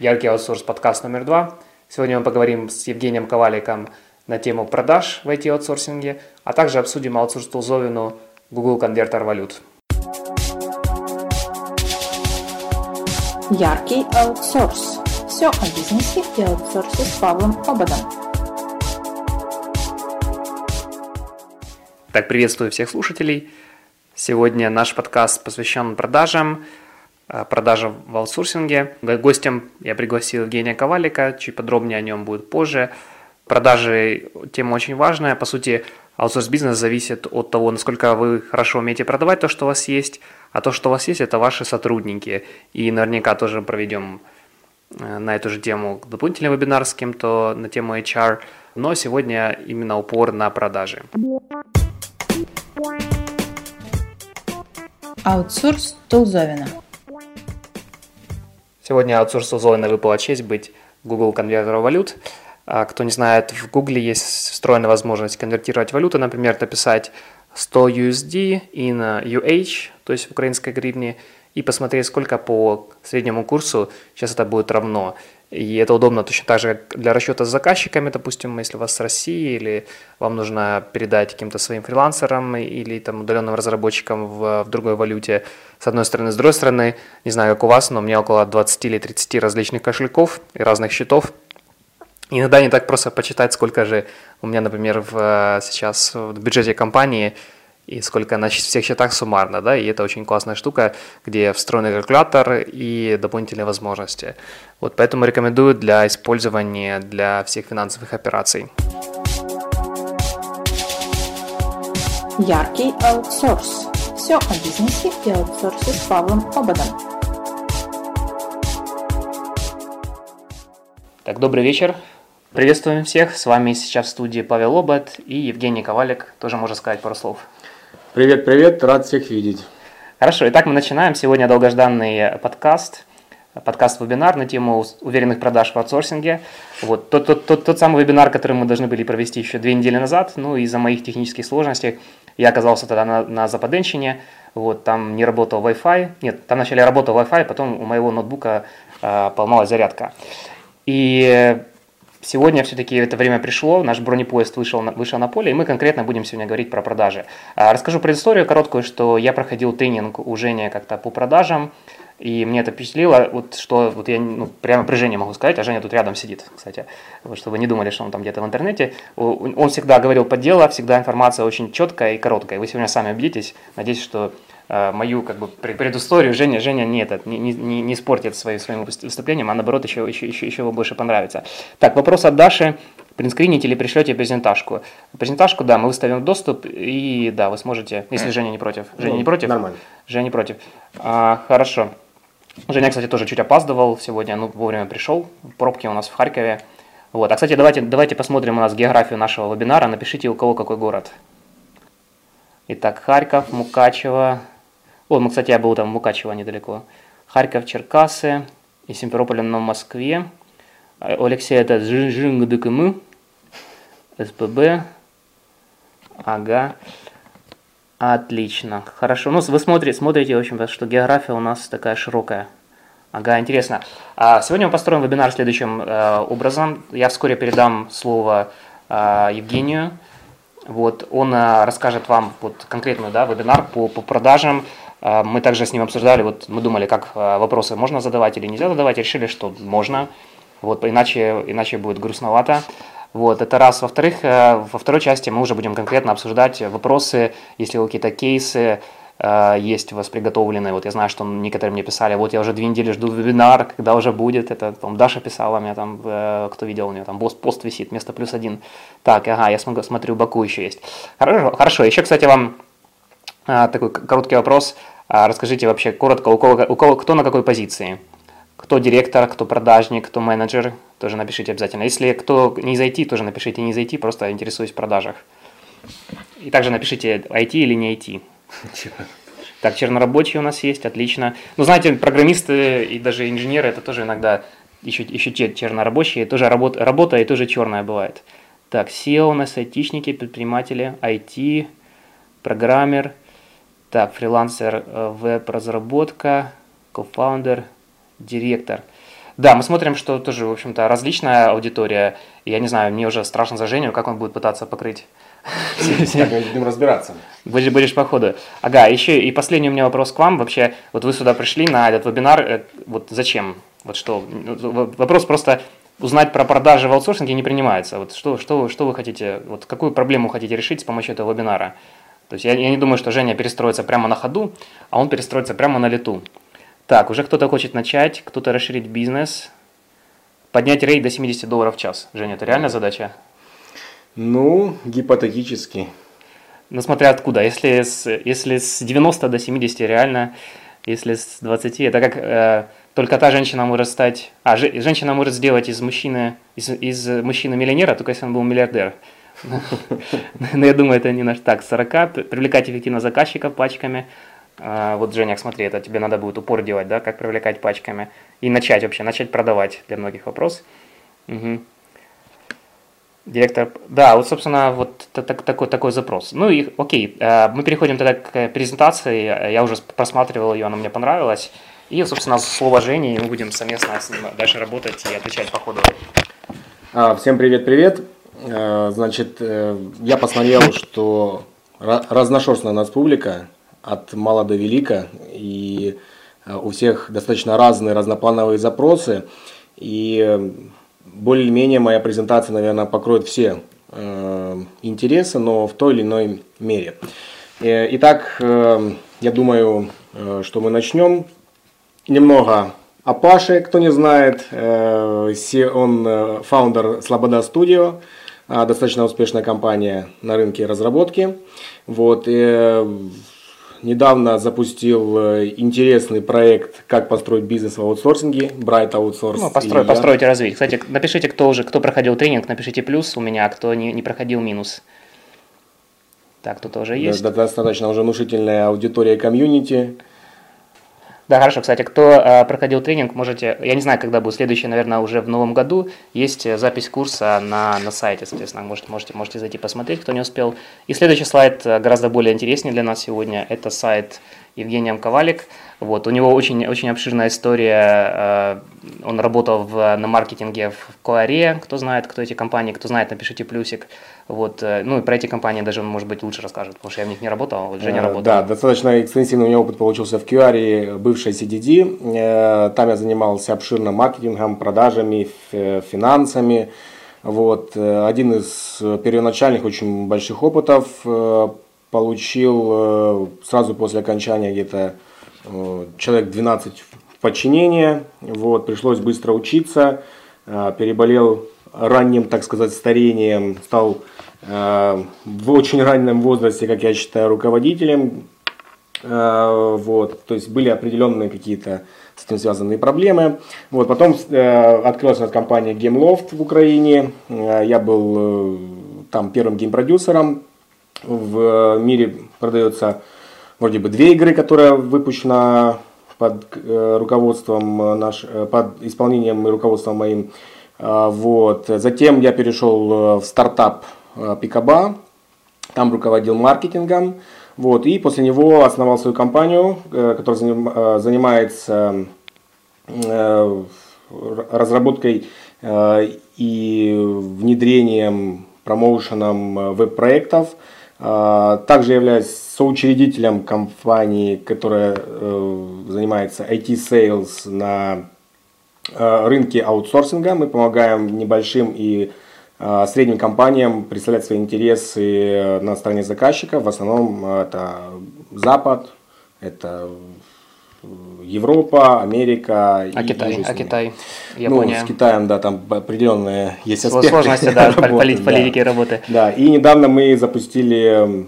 Яркий аутсорс подкаст номер два. Сегодня мы поговорим с Евгением Коваликом на тему продаж в IT-аутсорсинге, а также обсудим аутсорс-тулзовину Google Конвертер валют. Яркий аутсорс. Все о бизнесе и аутсорсе с Павлом Ободом. Так, приветствую всех слушателей. Сегодня наш подкаст посвящен продажам, Э, продажа в аутсорсинге. Гостем я пригласил Евгения Ковалика, чуть подробнее о нем будет позже. Продажи – тема очень важная. По сути, аутсорс-бизнес зависит от того, насколько вы хорошо умеете продавать то, что у вас есть, а то, что у вас есть, это ваши сотрудники. И наверняка тоже проведем э, на эту же тему дополнительный вебинар с кем-то на тему HR, но сегодня именно упор на продажи. Аутсорс Тулзовина. Сегодня аутсорсу Зоина выпала честь быть Google конвертером валют. А кто не знает, в Google есть встроенная возможность конвертировать валюты, например, написать 100 USD in UH, то есть в украинской гривне, и посмотреть, сколько по среднему курсу сейчас это будет равно. И это удобно точно так же для расчета с заказчиками, допустим, если у вас с России, или вам нужно передать каким-то своим фрилансерам или там удаленным разработчикам в, в другой валюте, с одной стороны. С другой стороны, не знаю, как у вас, но у меня около 20 или 30 различных кошельков и разных счетов. Иногда не так просто почитать, сколько же у меня, например, в, сейчас в бюджете компании – и сколько на всех счетах суммарно, да, и это очень классная штука, где встроенный калькулятор и дополнительные возможности. Вот поэтому рекомендую для использования для всех финансовых операций. Яркий аутсорс. Все о бизнесе и аутсорсе с Павлом Ободом. Так, добрый вечер. Приветствуем всех. С вами сейчас в студии Павел Обод и Евгений Ковалик. Тоже можно сказать пару слов. Привет, привет, рад всех видеть. Хорошо, итак, мы начинаем. Сегодня долгожданный подкаст, подкаст-вебинар на тему уверенных продаж в аутсорсинге. Вот, тот, тот, тот, тот самый вебинар, который мы должны были провести еще две недели назад, ну, из-за моих технических сложностей я оказался тогда на, на Западенщине, вот, там не работал Wi-Fi, нет, там вначале работал Wi-Fi, потом у моего ноутбука э, поломалась зарядка. И Сегодня все-таки это время пришло, наш бронепоезд вышел на, вышел на поле, и мы конкретно будем сегодня говорить про продажи. А, расскажу предысторию короткую, что я проходил тренинг у Жени как-то по продажам, и мне это впечатлило, вот что вот я ну, прямо при Жене могу сказать, а Женя тут рядом сидит, кстати, вот, чтобы вы не думали, что он там где-то в интернете. Он всегда говорил по делу, всегда информация очень четкая и короткая. Вы сегодня сами убедитесь. Надеюсь, что мою как бы предысторию Женя, Женя не, этот, не, не, не испортит своим, своим выступлением, а наоборот еще, еще, еще, еще больше понравится. Так, вопрос от Даши. Принскрините или пришлете презентажку? Презентажку, да, мы выставим в доступ, и да, вы сможете, если Женя не против. Женя ну, не против? Нормально. Женя не против. А, хорошо. Женя, кстати, тоже чуть опаздывал сегодня, ну, вовремя пришел. Пробки у нас в Харькове. Вот. А, кстати, давайте, давайте посмотрим у нас географию нашего вебинара. Напишите, у кого какой город. Итак, Харьков, Мукачево, о, мы, кстати, я был там в Мукачево недалеко. Харьков, Черкасы, и Симферополь на Москве. У Алексея это ЖИНГДКМ, СПБ. Ага. Отлично. Хорошо. Ну, вы смотрите, смотрите, в общем, что география у нас такая широкая. Ага, интересно. А сегодня мы построим вебинар следующим э, образом. Я вскоре передам слово э, Евгению. Вот, он э, расскажет вам вот, конкретную да, вебинар по, по продажам, а, мы также с ним обсуждали, вот мы думали, как а, вопросы можно задавать или нельзя задавать, решили, что можно, вот, иначе, иначе будет грустновато. Вот, это раз. Во-вторых, э, во второй части мы уже будем конкретно обсуждать вопросы, если какие-то кейсы э, есть у вас приготовленные. Вот я знаю, что некоторые мне писали, вот я уже две недели жду вебинар, когда уже будет. Это там Даша писала мне, там, э, кто видел у нее, там пост, пост висит, место плюс один. Так, ага, я смотрю, смотрю, Баку еще есть. Хорошо, хорошо. Еще, кстати, вам такой короткий вопрос. А расскажите вообще коротко, у кого, у кого, кто на какой позиции? Кто директор, кто продажник, кто менеджер, тоже напишите обязательно. Если кто не зайти, тоже напишите не зайти, просто интересуюсь в продажах. И также напишите IT или не IT. Так, чернорабочие у нас есть, отлично. Ну, знаете, программисты и даже инженеры, это тоже иногда еще, еще те чернорабочие, тоже работа, работа и тоже черная бывает. Так, SEO у нас айтишники, предприниматели, IT, программер – так, фрилансер, э, веб-разработка, кофаундер, директор. Да, мы смотрим, что тоже, в общем-то, различная аудитория. Я не знаю, мне уже страшно за Женю, как он будет пытаться покрыть. Как мы будем разбираться. Будешь, будешь по ходу. Ага, еще и последний у меня вопрос к вам. Вообще, вот вы сюда пришли на этот вебинар, э, вот зачем? Вот что? Вопрос просто узнать про продажи в аутсорсинге не принимается. Вот что, что, что вы хотите, вот какую проблему хотите решить с помощью этого вебинара? То есть я, я не думаю, что Женя перестроится прямо на ходу, а он перестроится прямо на лету. Так, уже кто-то хочет начать, кто-то расширить бизнес. Поднять рейд до 70 долларов в час. Женя, это реальная задача? Ну, гипотетически. Ну, смотря откуда. Если с, если с 90 до 70 реально, если с 20, это как э, только та женщина может стать... А, же, женщина может сделать из мужчины, из, из мужчины миллионера, только если он был миллиардер. Но я думаю, это не наш так. 40, привлекать эффективно заказчиков пачками – а, вот, Женя, смотри, это тебе надо будет упор делать, да, как привлекать пачками. И начать вообще, начать продавать для многих вопрос. Угу. Директор, да, вот, собственно, вот такой, такой запрос. Ну и окей, а, мы переходим тогда к презентации. Я уже просматривал ее, она мне понравилась. И, собственно, слово Жени, мы будем совместно с ним дальше работать и отвечать по ходу. А, всем привет-привет. Значит, э, я посмотрел, что разношерстная у нас публика, от мала до велика, и э, у всех достаточно разные, разноплановые запросы, и э, более-менее моя презентация, наверное, покроет все э, интересы, но в той или иной мере. Э, итак, э, я думаю, э, что мы начнем. Немного о Паше, кто не знает, э, он фаундер Слобода Studio, достаточно успешная компания на рынке разработки. Вот, недавно запустил э, интересный проект «Как построить бизнес в аутсорсинге», Bright Outsource. Ну, построй, построить и развить. Кстати, напишите, кто уже, кто проходил тренинг, напишите плюс у меня, кто не, не проходил минус. Так, тут тоже есть. Да, достаточно уже внушительная аудитория комьюнити. Да, хорошо. Кстати, кто э, проходил тренинг, можете, я не знаю, когда будет следующий, наверное, уже в новом году, есть э, запись курса на, на сайте, соответственно, можете, можете, можете зайти посмотреть, кто не успел. И следующий слайд э, гораздо более интереснее для нас сегодня, это сайт Евгением Ковалик. Вот, у него очень, очень обширная история. Э, он работал в, на маркетинге в Коаре. Кто знает, кто эти компании, кто знает, напишите плюсик. Вот, э, ну и про эти компании даже он, может быть, лучше расскажет, потому что я в них не работал, а вот Женя работал. Да, достаточно экстенсивный у меня опыт получился в QR, бывшей CDD. Там я занимался обширным маркетингом, продажами, финансами. Вот. Один из первоначальных очень больших опытов получил э, сразу после окончания где-то э, человек 12 в подчинение. Вот, пришлось быстро учиться. Э, переболел ранним, так сказать, старением. Стал в очень раннем возрасте, как я считаю, руководителем. Вот, то есть были определенные какие-то с этим связанные проблемы. Вот, потом открылась у нас компания GameLoft в Украине. я был там первым геймпродюсером в мире продается вроде бы две игры, которые выпущены под э, руководством наш, э, под исполнением и руководством моим. А, вот. Затем я перешел э, в стартап Пикаба, там руководил маркетингом. Вот. И после него основал свою компанию, которая занимается разработкой и внедрением, промоушеном веб-проектов. А, также являюсь соучредителем компании, которая э, занимается IT-sales на э, рынке аутсорсинга. Мы помогаем небольшим и э, средним компаниям представлять свои интересы на стороне заказчика. В основном это Запад, это Европа, Америка а и Китай, а Китай, Япония. Ну, с Китаем, да, там определенные есть аспекты. Сложности, да, работы, политики да. работы. Да, и недавно мы запустили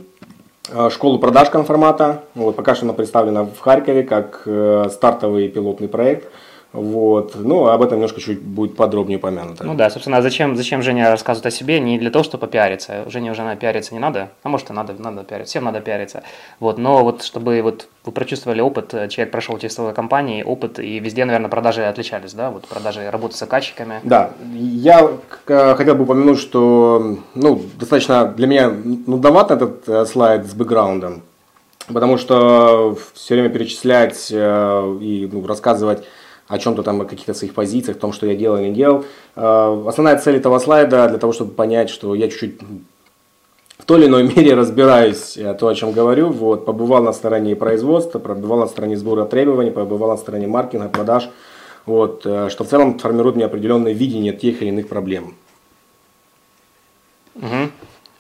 э, школу продаж конформата. Вот, пока что она представлена в Харькове как э, стартовый пилотный проект. Вот. Ну, об этом немножко чуть будет подробнее упомянуто. Ну да, собственно, а зачем, зачем Женя рассказывает о себе? Не для того, чтобы попиариться. Жене уже на пиариться не надо. А может и надо, надо пиариться. Всем надо пиариться. Вот. Но вот чтобы вот вы прочувствовали опыт, человек прошел тестовой компании, опыт, и везде, наверное, продажи отличались, да? Вот продажи работы с заказчиками. Да. Я хотел бы упомянуть, что ну, достаточно для меня нудноват этот э, слайд с бэкграундом, потому что все время перечислять э, и ну, рассказывать о чем-то там, о каких-то своих позициях, о том, что я делал или не делал. Э, основная цель этого слайда для того, чтобы понять, что я чуть-чуть в той или иной мере разбираюсь э, то, о чем говорю. Вот, побывал на стороне производства, побывал на стороне сбора требований, побывал на стороне маркетинга, продаж. Вот, э, что в целом формирует мне определенное видение тех или иных проблем. Угу.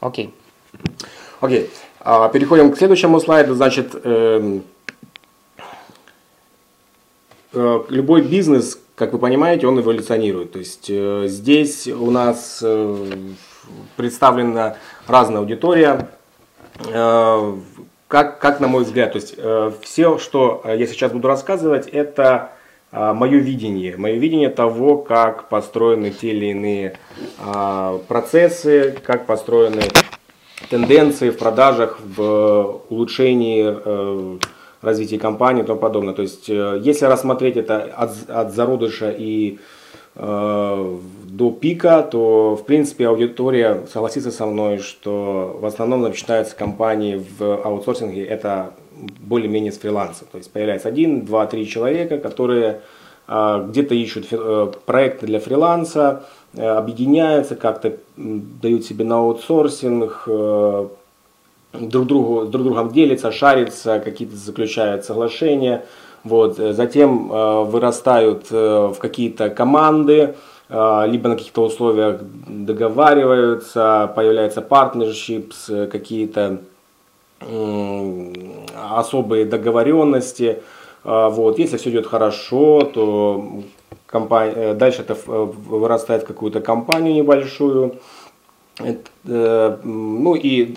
Окей. Окей. А, переходим к следующему слайду. Значит, эм, любой бизнес, как вы понимаете, он эволюционирует. То есть э, здесь у нас э, представлена разная аудитория. Как, как на мой взгляд, то есть все, что я сейчас буду рассказывать, это мое видение, мое видение того, как построены те или иные процессы, как построены тенденции в продажах, в улучшении развития компании и тому подобное. То есть, э, если рассмотреть это от, от зародыша и э, до пика, то, в принципе, аудитория согласится со мной, что в основном начинаются компании в аутсорсинге, это более-менее с фриланса. То есть, появляется один, два, три человека, которые э, где-то ищут э, проекты для фриланса, Э, объединяются, как-то дают себе на аутсорсинг, э, друг, другу, друг другом делятся, шарятся, какие-то заключают соглашения. Вот. Затем э, вырастают в какие-то команды, либо на каких-то условиях договариваются, появляются партнершипс, какие-то особые договоренности. Вот. Если все идет хорошо, то компания, э, дальше это э, вырастает в какую-то компанию небольшую. Это, ну и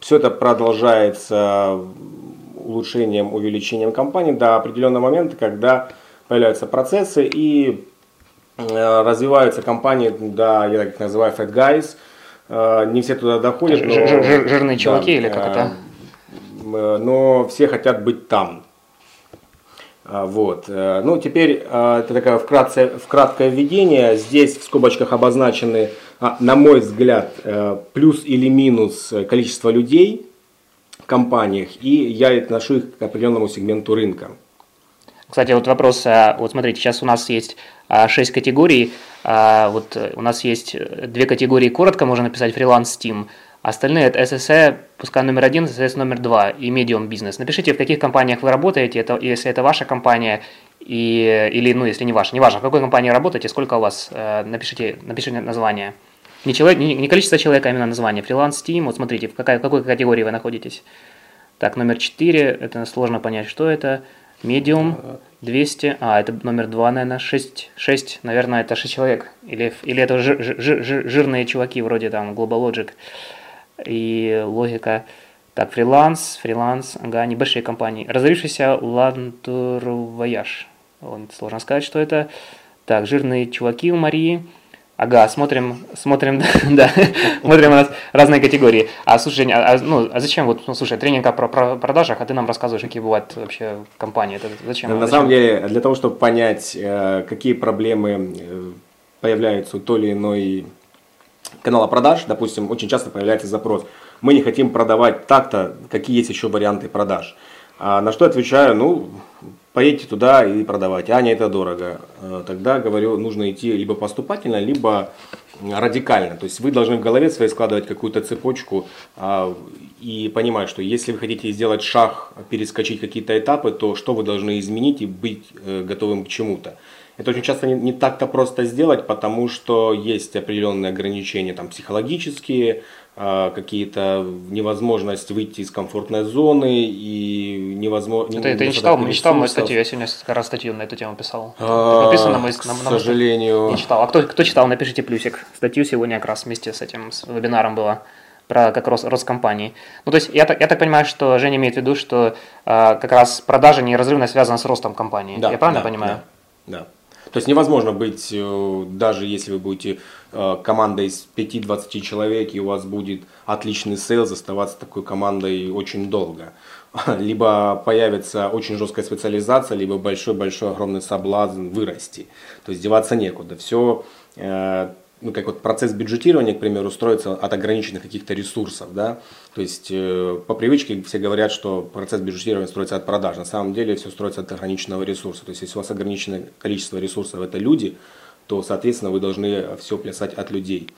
все это продолжается улучшением, увеличением компании до определенного момента, когда появляются процессы и развиваются компании, да, я так их называю fat guys, не все туда доходят. Но, жирные чуваки да, или как это? Но все хотят быть там. Вот. Э, ну, теперь это такое вкратце, вкраткое введение. Здесь в скобочках обозначены, на мой взгляд, э, плюс или минус количество людей в компаниях, и я отношу их к определенному сегменту рынка. Кстати, вот вопрос, вот смотрите, сейчас у нас есть 6 категорий, вот у нас есть две категории, коротко можно написать фриланс Steam, Остальные это SSE, пускай номер один, SSE номер два и medium бизнес. Напишите, в каких компаниях вы работаете, это, если это ваша компания, и, или, ну, если не ваша, не важно, в какой компании работаете, сколько у вас, э, напишите, напишите название. Не, человек, не, не количество человек, а именно название. Фриланс, Team, вот смотрите, в, какой, в какой категории вы находитесь. Так, номер 4, это сложно понять, что это. Medium, 200, а, это номер 2, наверное, 6, 6, наверное, это 6 человек. Или, или это жир, жир, жир, жирные чуваки, вроде там Global Logic и логика. Так, фриланс, фриланс, ага, небольшие компании. Разорившийся Ланта-тур вояж. Сложно сказать, что это. Так, жирные чуваки у Марии. Ага, смотрим, смотрим, да, смотрим у нас разные категории. А слушай, а, ну, а зачем вот, ну, слушай, тренинг о про продажах, а ты нам рассказываешь, какие бывают вообще компании? Это зачем? На зачем? самом деле, для того, чтобы понять, э, какие проблемы э, появляются у той или иной канала продаж, допустим, очень часто появляется запрос. Мы не хотим продавать так-то, какие есть еще варианты продаж. А на что отвечаю, ну, поедьте туда и продавайте. А, не, это дорого. А, тогда, говорю, нужно идти либо поступательно, либо радикально. То есть вы должны в голове своей складывать какую-то цепочку а, и понимать, что если вы хотите сделать шаг, перескочить какие-то этапы, то что вы должны изменить и быть э, готовым к чему-то. Это очень часто не, не так-то просто сделать, потому что есть определенные ограничения там, психологические, э, какие-то невозможность выйти из комфортной зоны и невозможно... Ты, ты не читал, не читал мою статью, я сегодня как раз статью на эту тему писал. А, написано мой, к на, сожалению... Не читал. А кто, кто читал, напишите плюсик. Статью сегодня как раз вместе с этим с вебинаром было про как рост компании. Ну, то есть я, я так понимаю, что Женя имеет в виду, что э, как раз продажа неразрывно связана с ростом компании. Да, я правильно да, понимаю? Да, да. То есть невозможно быть, э, даже если вы будете э, командой из 5-20 человек, и у вас будет отличный сейлз, оставаться такой командой очень долго. Либо появится очень жесткая специализация, либо большой-большой огромный соблазн вырасти. То есть деваться некуда. Все э, ну, как вот процесс бюджетирования, к примеру, строится от ограниченных каких-то ресурсов, да, то есть э, по привычке все говорят, что процесс бюджетирования строится от продаж, на самом деле все строится от ограниченного ресурса, то есть если у вас ограниченное количество ресурсов это люди, то, соответственно, вы должны все плясать от людей.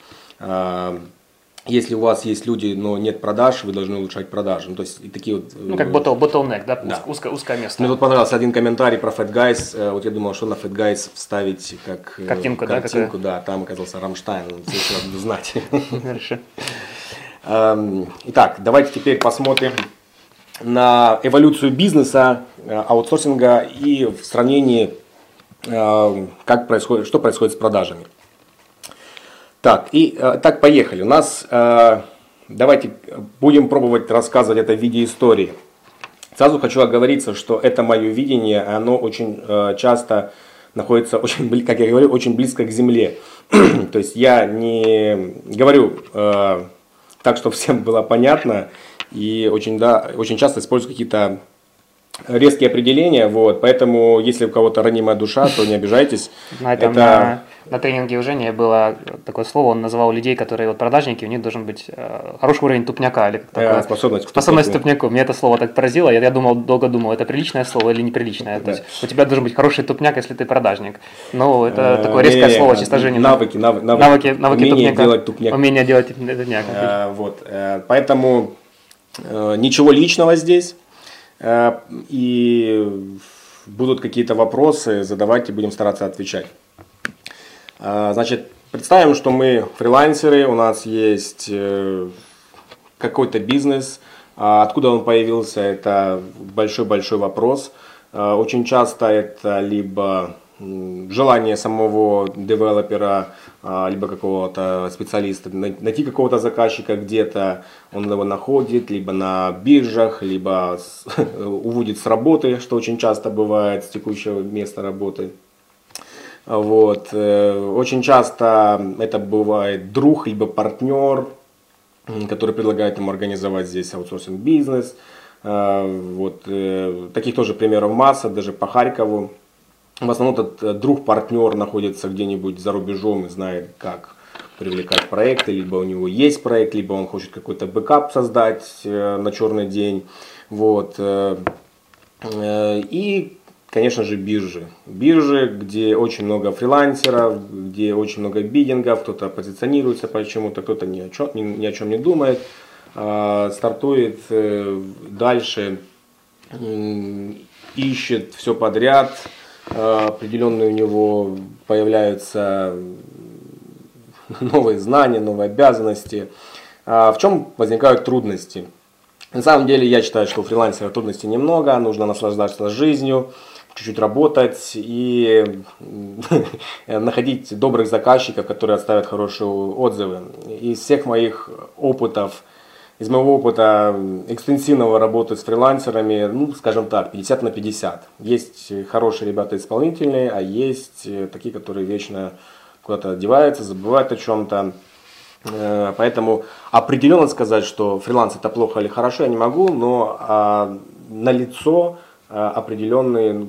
Если у вас есть люди, но нет продаж, вы должны улучшать продажи. Ну, то есть и такие вот... Ну, как bottle, bottleneck, да? да. Узкое, узкое место. Мне тут понравился один комментарий про Fat Guys. Э, вот я думал, что на Fat Guys вставить как э, картинку, картинку да, да, там оказался Рамштайн, все надо знать. Хорошо. Эм, итак, давайте теперь посмотрим на эволюцию бизнеса, э, аутсорсинга и в сравнении, как происходит, что происходит с продажами. Так, и э, так поехали. У нас, э, давайте будем пробовать рассказывать это в виде истории. Сразу хочу оговориться, что это мое видение, оно очень э, часто находится, очень, как я говорю, очень близко к земле. То есть я не говорю э, так, чтобы всем было понятно, и очень, да, очень часто использую какие-то резкие определения, вот, поэтому если у кого-то ранимая душа, то не обижайтесь. На этом это... на, тренинге у Жени было такое слово, он называл людей, которые вот продажники, у них должен быть э, хороший уровень тупняка или такое. Э, способность, способность к тупняку. Мне это слово так поразило, я, я думал, долго думал, это приличное слово или неприличное. Да. То есть у тебя должен быть хороший тупняк, если ты продажник. Ну, это э, такое резкое не, слово, чисто Жени. Навыки, навыки, навыки, навыки умение тупняка. делать тупняк. Умение делать тупняк. Э, вот, поэтому ничего личного здесь. И будут какие-то вопросы, задавайте, будем стараться отвечать. Э, значит, представим, что мы фрилансеры, у нас есть э, какой-то бизнес. А откуда он появился, это большой-большой вопрос. Очень часто это либо желание самого девелопера, а, либо какого-то специалиста, найти какого-то заказчика где-то, он его находит, либо на биржах, либо уводит с работы, что очень часто бывает, с текущего места работы. Вот. Э, очень часто это бывает друг, либо партнер, который предлагает ему организовать здесь аутсорсинг бизнес. Э, вот. Э, таких тоже примеров масса, даже по Харькову. В основном этот друг-партнер находится где-нибудь за рубежом и знает, как привлекать проекты, либо у него есть проект, либо он хочет какой-то backup создать на черный день. Вот. И, конечно же, биржи. Биржи, где очень много фрилансеров, где очень много bidding ов, кто-то позиционируется почему-то, кто-то ни о чем, ни, ни о чем не думает, стартует дальше, ищет все подряд, Э, определенные у него появляются новые знания, новые обязанности. А в чем возникают трудности? На самом деле я считаю, что у фрилансера трудностей немного, нужно наслаждаться жизнью, чуть-чуть работать и находить добрых заказчиков, которые оставят хорошие отзывы. Из всех моих опытов из моего опыта экстенсивного работы с фрилансерами, ну, скажем так, 50 на 50. Есть хорошие ребята исполнительные, а есть э, такие, которые вечно куда-то одеваются, забывают о чем-то. Э, поэтому определенно сказать, что фриланс это плохо или хорошо, я не могу, но а, на лицо а, определенные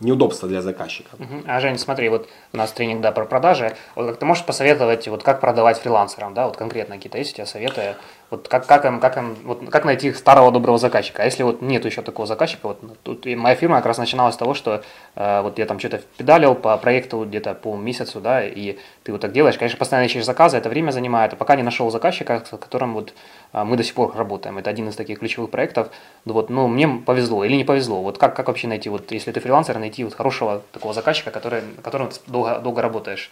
неудобства для заказчика. Uh-huh. А Жень, смотри, вот у нас тренинг да, про продажи. Вот как ты можешь посоветовать, вот как продавать фрилансерам, да, вот конкретно какие-то есть у тебя советы, вот как, как им, как им, вот как найти старого доброго заказчика. А если вот нет еще такого заказчика, вот тут моя фирма как раз начиналась с того, что э, вот я там что-то педалил по проекту где-то по месяцу, да, и ты вот так делаешь, конечно, постоянно ищешь заказы, это время занимает, а пока не нашел заказчика, с которым вот э, мы до сих пор работаем. Это один из таких ключевых проектов. Вот, ну, мне повезло или не повезло. Вот как, как вообще найти, вот если ты фрилансер, найти вот хорошего такого заказчика, который, которым ты долго, долго работаешь?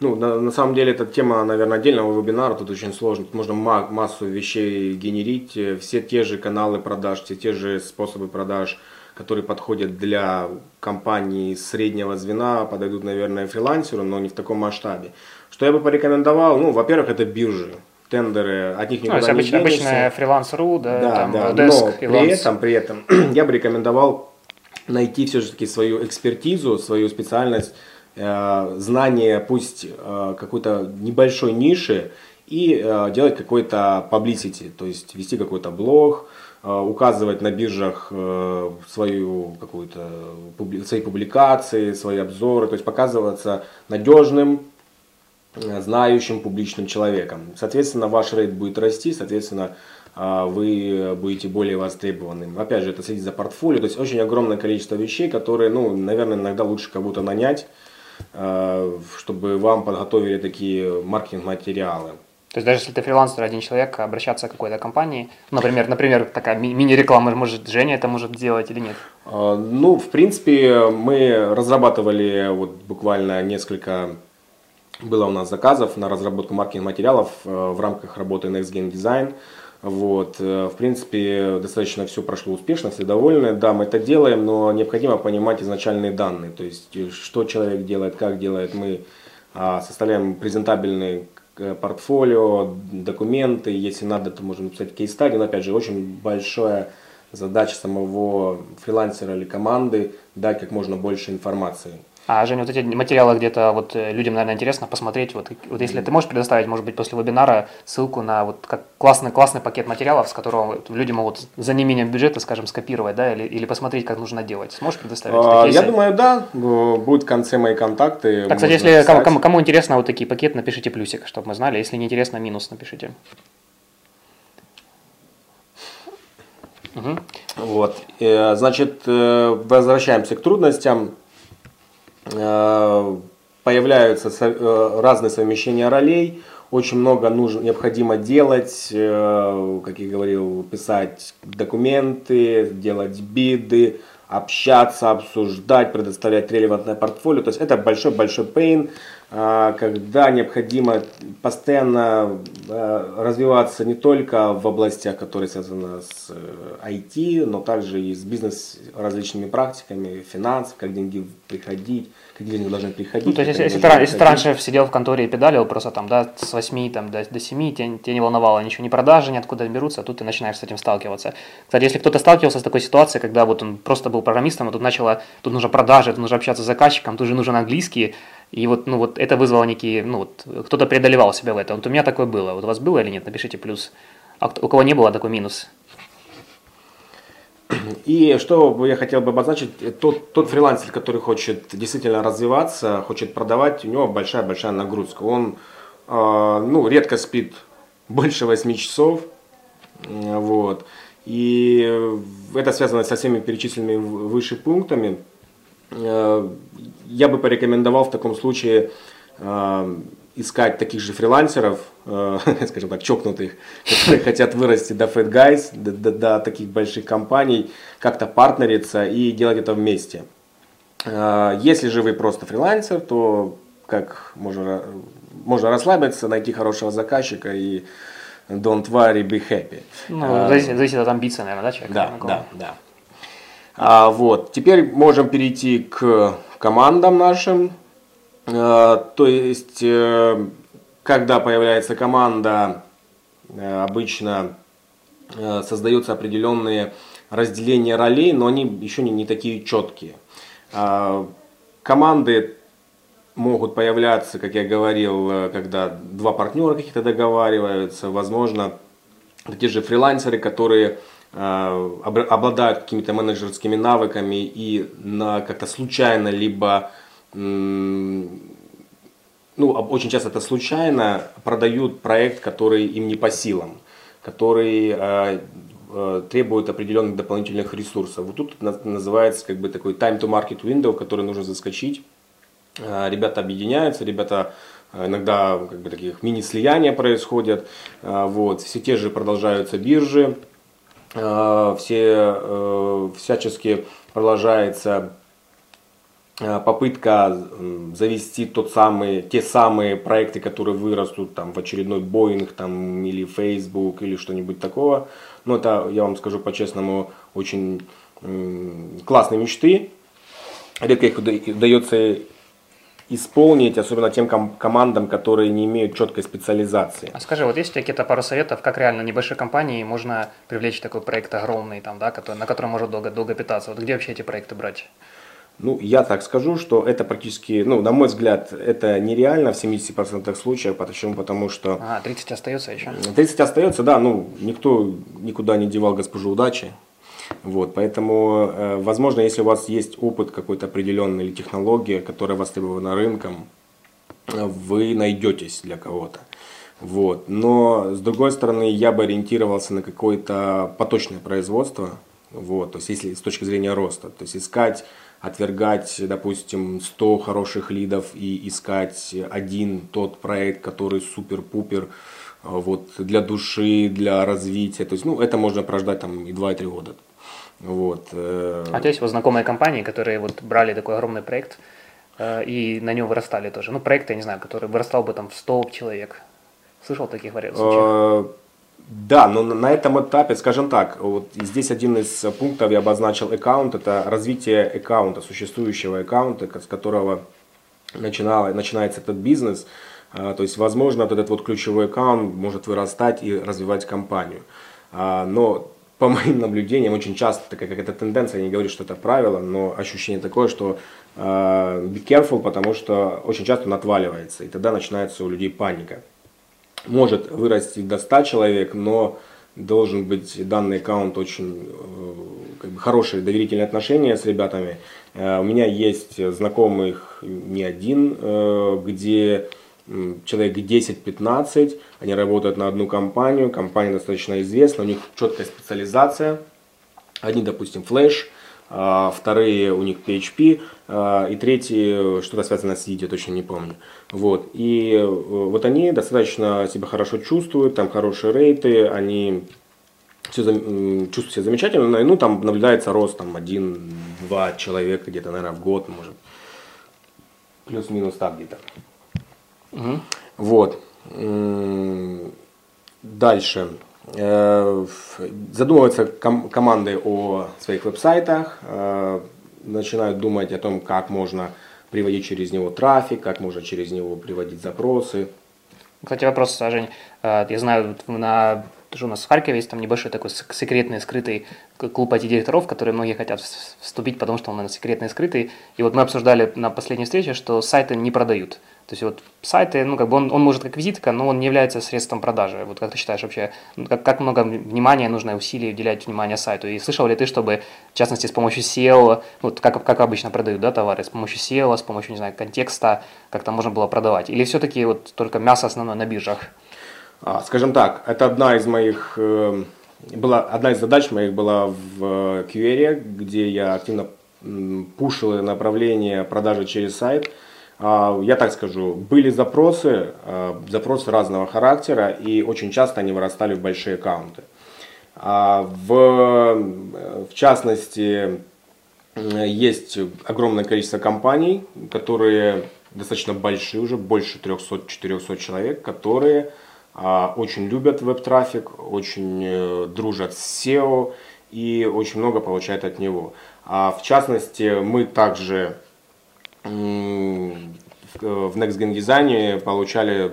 Ну, на, на самом деле, эта тема, наверное, отдельного вебинара, тут очень сложно. Тут можно массу вещей генерить, э, все те же каналы продаж, все те же способы продаж, которые подходят для компаний среднего звена, подойдут, наверное, фрилансеру, но не в таком масштабе. Что я бы порекомендовал? Ну, во-первых, это биржи тендеры, от них никуда ну, не обычно, денешься. Обычная фриланс.ру, да, да, там, да. но при этом, при этом я бы рекомендовал найти все-таки свою экспертизу, свою специальность, знание, пусть э, какой-то небольшой ниши, и э, делать какой-то publicity, то есть вести какой-то блог, э, указывать на биржах э, свою какую-то свои публикации, свои обзоры, то есть показываться надежным, знающим публичным человеком. Соответственно, ваш рейд будет расти, соответственно, вы будете более востребованным. Опять же, это следить за портфолио, то есть очень огромное количество вещей, которые, ну, наверное, иногда лучше кого-то нанять, а, чтобы вам подготовили такие маркетинг-материалы. То есть даже если ты фрилансер, один человек, обращаться к какой-то компании, например, например, такая мини-реклама, может, Женя это может делать или нет? А, ну, в принципе, мы разрабатывали вот буквально несколько было у нас заказов на разработку маркетинг-материалов э, в рамках работы Next Gen Design. Вот. Э, в принципе, достаточно все прошло успешно, все довольны. Да, мы это делаем, но необходимо понимать изначальные данные. То есть, э, что человек делает, как делает. Мы а, составляем презентабельный портфолио, документы. Если надо, то можем написать кейс-стадии. Но, опять же, очень большая задача самого фрилансера или команды дать как можно больше информации. А, Женя, вот эти материалы где-то вот э, людям, наверное, интересно посмотреть. Вот, вот если ты можешь предоставить, может быть, после вебинара ссылку на вот как классный, классный пакет материалов, с которого люди могут за неимением бюджета, скажем, скопировать, да, или, или посмотреть, как нужно делать. Сможешь предоставить? А, я думаю, да. Будут в конце мои контакты. Так, кстати, если кому, кому, кому интересно вот такие пакеты, напишите плюсик, чтобы мы знали. Если не интересно, минус напишите. Угу. Вот. Э, значит, э, возвращаемся к трудностям. Э, появляются э, разные совмещения ролей, очень много нужно, необходимо делать, э, как я говорил, писать документы, делать биды, общаться, обсуждать, предоставлять релевантное портфолио. То есть это большой-большой пейн, когда необходимо постоянно развиваться не только в областях, которые связаны с IT, но также и с бизнес различными практиками, финансов, как деньги приходить, как деньги должны приходить. Ну, то есть, если, ты, если ты раньше сидел в конторе и педалил просто там, да, с 8 там, до, до 7, тебя, тебя не волновало ничего, ни продажи, ни откуда берутся, а тут ты начинаешь с этим сталкиваться. Кстати, если кто-то сталкивался с такой ситуацией, когда вот он просто был программистом, а тут начало, тут нужно продажи, тут нужно общаться с заказчиком, тут же нужен английский, и вот, ну, вот это вызвало некие, ну, вот кто-то преодолевал себя в этом. Вот у меня такое было. Вот у вас было или нет? Напишите плюс. А у кого не было, такой минус. И что я хотел бы обозначить, тот, тот фрилансер, который хочет действительно развиваться, хочет продавать, у него большая-большая нагрузка. Он э, ну, редко спит больше 8 часов. Вот. И это связано со всеми перечисленными выше пунктами. Э, я бы порекомендовал в таком случае э, искать таких же фрилансеров, э, скажем так, чокнутых, которые хотят вырасти до Fat Guys, до, до, до таких больших компаний, как-то партнериться и делать это вместе. Если же вы просто фрилансер, то как можно, можно расслабиться, найти хорошего заказчика и don't worry, be happy. Ну, зависит, зависит от амбиций, наверное, да, человека? Да, да, да. А, вот. Теперь можем перейти к командам нашим. А, то есть, э, когда появляется команда, э, обычно э, создаются определенные разделения ролей, но они еще не, не такие четкие. А, команды могут появляться, как я говорил, когда два партнера каких-то договариваются, возможно, те же фрилансеры, которые обладают какими-то менеджерскими навыками и на как-то случайно либо ну, очень часто это случайно продают проект, который им не по силам, который э, э, требует определенных дополнительных ресурсов. Вот тут называется как бы такой time to market window, который нужно заскочить. Ребята объединяются, ребята иногда как бы таких мини-слияния происходят. Вот. Все те же продолжаются биржи, Э, все э, всячески продолжается э, попытка завести тот самый, те самые проекты, которые вырастут там, в очередной Boeing там, или Facebook или что-нибудь такого. Но это, я вам скажу по-честному, очень классные мечты. Редко их удается исполнить, особенно тем ком- командам, которые не имеют четкой специализации. А скажи, вот есть какие-то пару советов, как реально небольшой компании можно привлечь такой проект огромный, там, да, который, на котором может долго, долго питаться? Вот где вообще эти проекты брать? Ну, я так скажу, что это практически, ну, на мой взгляд, это нереально в 70% случаев. Почему? Потому что... А, 30 остается еще? 30 остается, да, ну, никто никуда не девал госпожу удачи. Вот, поэтому, э, возможно, если у вас есть опыт какой-то определенный или технология, которая востребована рынком, вы найдетесь для кого-то. Вот. Но, с другой стороны, я бы ориентировался на какое-то поточное производство, вот, то есть если с точки зрения роста, то есть искать, отвергать, допустим, 100 хороших лидов и искать один тот проект, который супер-пупер, вот, для души, для развития, то есть, ну, это можно прождать там и 2-3 года. Вот. Э. А то есть вот знакомые компании, которые вот брали такой огромный проект э, и на нем вырастали тоже. Ну, проект, я не знаю, который вырастал бы там в 100 человек. Слышал таких вариантов? Э, да, но на этом этапе, скажем так, вот здесь один из пунктов я обозначил аккаунт, это развитие аккаунта, существующего аккаунта, с которого начинал, начинается этот бизнес. То есть, возможно, вот этот вот ключевой аккаунт может вырастать и развивать компанию. Но по моим наблюдениям, очень часто такая какая-то тенденция, я не говорю, что это правило, но ощущение такое, что uh, be careful, потому что очень часто он отваливается, и тогда начинается у людей паника может вырасти до 100 человек, но должен быть данный аккаунт очень э, как бы, хорошие доверительные отношения с ребятами. Э, у меня есть знакомых не один, э, где человек 10-15, они работают на одну компанию, компания достаточно известна, у них четкая специализация. Одни, допустим, флеш, а, вторые у них PHP, а, и третьи что-то связанное с видео, точно не помню. Вот. И э, вот они достаточно себя хорошо чувствуют, там хорошие рейты, они все, чувствуют себя замечательно, ну там наблюдается рост там один-два человека где-то, наверное, в год, может, плюс-минус так где-то. Угу. Вот. Дальше. Э, задумываются ком- команды о своих веб-сайтах, э, начинают думать о том, как можно приводить через него трафик, как можно через него приводить запросы. Кстати, вопрос, Жень. Э, я знаю, на тоже у нас в Харькове есть там небольшой такой секретный, скрытый клуб IT-директоров, которые многие хотят вступить, потому что он, наверное, секретный и скрытый. И вот мы обсуждали на последней встрече, что сайты не продают. То есть вот сайты, ну как бы он, он может как визитка, но он не является средством продажи. Вот как ты считаешь вообще, ну, как, как много внимания нужно усилий уделять внимание сайту? И слышал ли ты, чтобы, в частности, с помощью SEO, ну, как, как обычно продают да, товары, с помощью SEO, с помощью, не знаю, контекста, как-то можно было продавать? Или все-таки вот только мясо основное на биржах? А, скажем так, это одна из моих, э, была, одна из задач моих была в э, QA, где я активно пушил направление продажи через сайт. А, я так скажу, были запросы, а, запросы разного характера, и очень часто они вырастали в большие аккаунты. В, в частности, есть огромное количество компаний, которые достаточно большие, уже больше 300-400 человек, которые а, очень любят веб-трафик, очень э, дружат с SEO и очень много получают от него. А в частности, мы также в Next Gen Design получали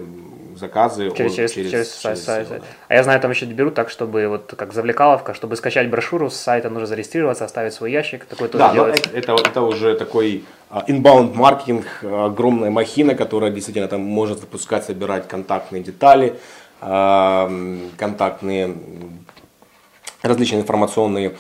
заказы через, через, через, через, сайт. сайт. А я знаю, там еще берут так, чтобы вот как завлекаловка, чтобы скачать брошюру с сайта, нужно зарегистрироваться, оставить свой ящик. Такой тоже да, делается. Это, это, уже такой а, inbound маркетинг, огромная махина, которая действительно там может запускать, собирать контактные детали, контактные, различные информационные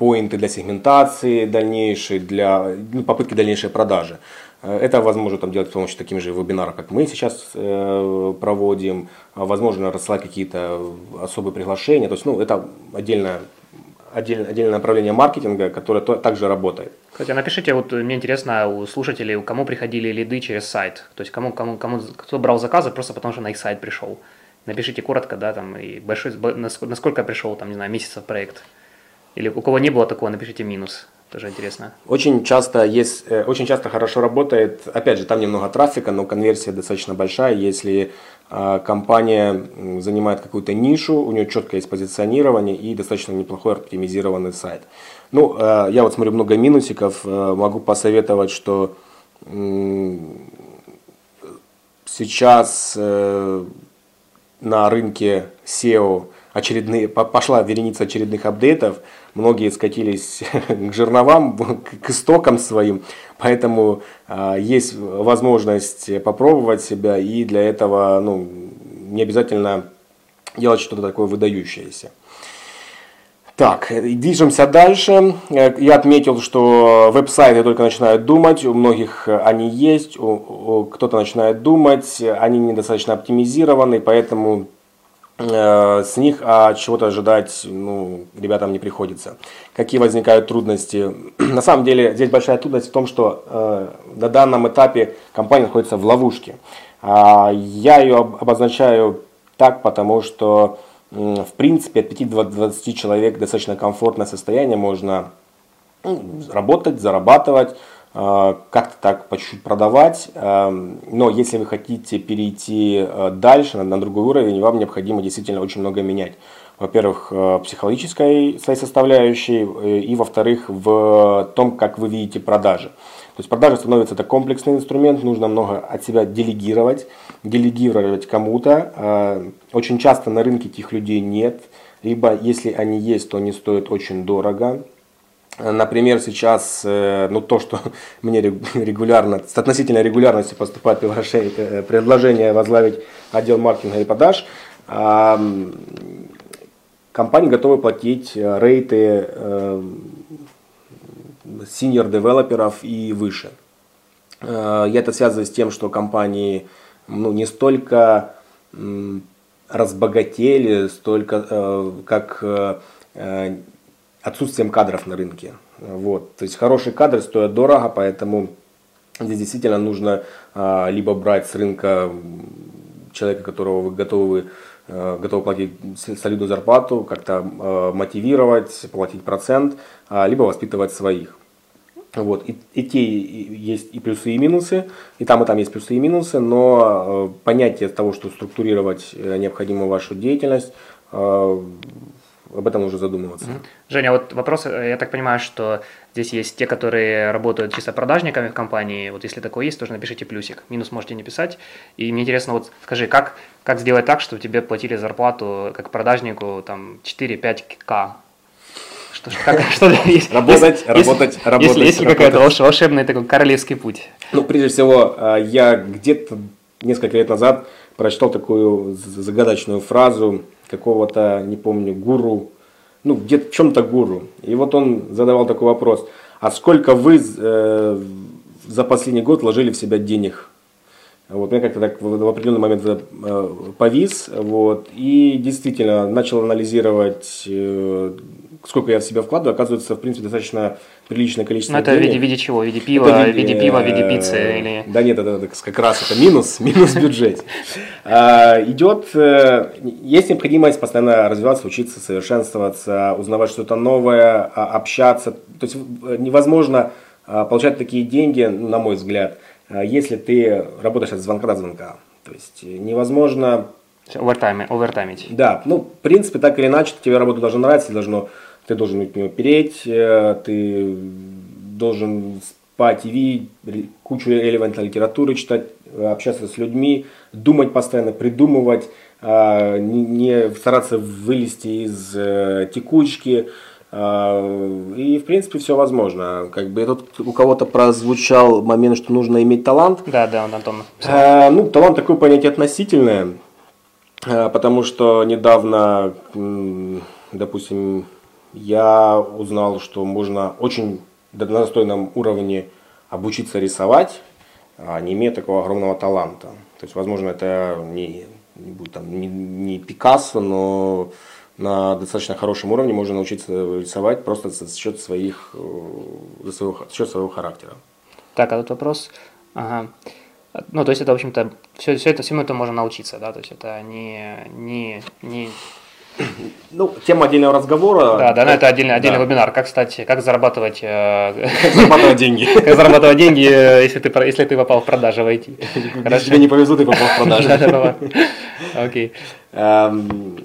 поинты для сегментации дальнейшей, для ну, попытки дальнейшей продажи. Это возможно там, делать с помощью таких же вебинаров, как мы сейчас э, проводим. Возможно, рассылать какие-то особые приглашения. То есть, ну, это отдельная отдельное, отдельное направление маркетинга, которое то, также работает. Кстати, напишите, вот мне интересно у слушателей, у кому приходили лиды через сайт, то есть кому, кому, кому, кто брал заказы просто потому, что на их сайт пришел. Напишите коротко, да, там, и большой, насколько пришел, там, не знаю, месяцев проект. Или у кого не было такого, напишите минус. Тоже интересно. Очень часто есть, э, очень часто хорошо работает, опять же, там немного трафика, но конверсия достаточно большая, если а, компания занимает какую-то нишу, у нее четко есть позиционирование и достаточно неплохой оптимизированный сайт. Ну, э, я вот смотрю много минусиков, э, могу посоветовать, что сейчас на рынке SEO очередные, пошла вереница очередных апдейтов, многие скатились к жерновам, к истокам своим, поэтому э, есть возможность попробовать себя, и для этого ну, не обязательно делать что-то такое выдающееся. Так, движемся дальше. Я отметил, что веб-сайты только начинают думать, у многих они есть, кто-то начинает думать, они недостаточно оптимизированы, поэтому э, с них а чего-то ожидать ну, ребятам не приходится. Какие возникают трудности? На самом деле здесь большая трудность в том, что э, на данном этапе компания находится в ловушке. А я ее обозначаю так, потому что в принципе, от 5 до 20 человек достаточно комфортное состояние, можно ну, работать, зарабатывать, как-то так по чуть-чуть продавать. А, но если вы хотите перейти а, дальше, на другой уровень, вам необходимо действительно очень много менять. Во-первых, психологической своей составляющей, э, и во-вторых, в том, как вы видите продажи. То есть продажи становится это комплексный инструмент, нужно много от себя делегировать делегировать кому-то. Очень часто на рынке этих людей нет, либо если они есть, то они стоят очень дорого. Например, сейчас э, ну, то, что мне регулярно, с относительной регулярностью поступает э, предложение возглавить отдел маркетинга и продаж, компании готовы платить э, рейты senior девелоперов и выше. Я это связываю с тем, что компании ну, не столько разбогатели, столько э, как э, э, отсутствием кадров на рынке. Вот. То есть хорошие кадры стоят дорого, поэтому здесь действительно нужно либо брать с рынка человека, которого вы готовы, готовы платить солидную зарплату, как-то мотивировать, платить процент, либо воспитывать своих. Вот. И, и те есть и плюсы, и минусы, и там, и там есть плюсы и минусы, но э, понятие того, что структурировать э, необходимо вашу деятельность, э, об этом нужно задумываться. Женя, вот вопрос, я так понимаю, что здесь есть те, которые работают чисто продажниками в компании, вот если такое есть, тоже напишите плюсик, минус можете не писать, и мне интересно, вот скажи, как, как сделать так, чтобы тебе платили зарплату как продажнику там 4-5к что, как, что есть, работать, есть, работать, есть, работать. Есть, есть какой-то волшебный такой королевский путь? Ну, прежде всего, а, я где-то несколько лет назад прочитал такую загадочную фразу какого-то, не помню, гуру, ну, где-то в чем-то гуру. И вот он задавал такой вопрос, а сколько вы э, за последний год вложили в себя денег? Вот, мне как-то так в определенный момент э, повис, вот, и действительно начал анализировать э, сколько я в себя вкладываю, оказывается, в принципе, достаточно приличное количество Ну, это в виде, в виде чего? В виде пива, это в виде, пива, в виде пиццы? Или... Да нет, это, это как раз это минус, минус бюджет. А, идет, э, есть необходимость постоянно развиваться, учиться, совершенствоваться, узнавать что-то новое, а, общаться. То есть э, невозможно а, получать такие деньги, на мой взгляд, если ты работаешь от звонка до звонка. То есть невозможно Овертайме, овертаймить. Да, ну, в принципе, так или иначе, тебе работа должна нравиться, должно ты должен от него переть, э, ты должен по ТВ кучу элементной литературы читать, общаться с людьми, думать постоянно, придумывать, а, не стараться вылезти из э, текучки. А, и, в принципе, все возможно. Как бы тут у кого-то прозвучал момент, что нужно иметь талант. Да, да, он Антон. А, ну, талант такое понятие относительное, потому что недавно, допустим, я узнал, что можно очень на достойном уровне обучиться рисовать, а не имея такого огромного таланта. То есть, возможно, это не, не будет там не, не Пикассо, но на достаточно хорошем уровне можно научиться рисовать просто за счет своих, э, за своего, за счет своего характера. Так, а тут вопрос. Ага. Ну, то есть это, в общем-то, все, все это, всему это можно научиться, да, то есть это не, не, не ну, тема отдельного разговора. Да, да, но это отдельный, отдельный да. вебинар. Как, кстати, как зарабатывать, э, как зарабатывать деньги. Как зарабатывать деньги, э, если ты, если ты попал в продажи в IT. Если тебе не повезло, ты попал в продажи. Окей. Эм,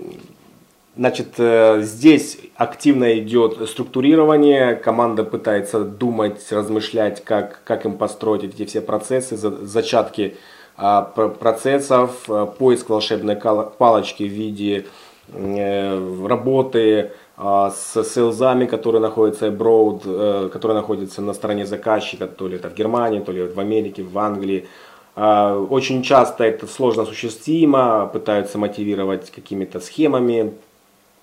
значит, э, здесь активно идет структурирование, команда пытается думать, размышлять, как, как им построить эти все процессы, зачатки а, процессов, поиск волшебной палочки в виде Э, работы а, с селзами, которые находятся abroad, э, которые находятся на стороне заказчика, то ли это в Германии, то ли в Америке, в Англии. А, очень часто это сложно осуществимо, пытаются мотивировать какими-то схемами.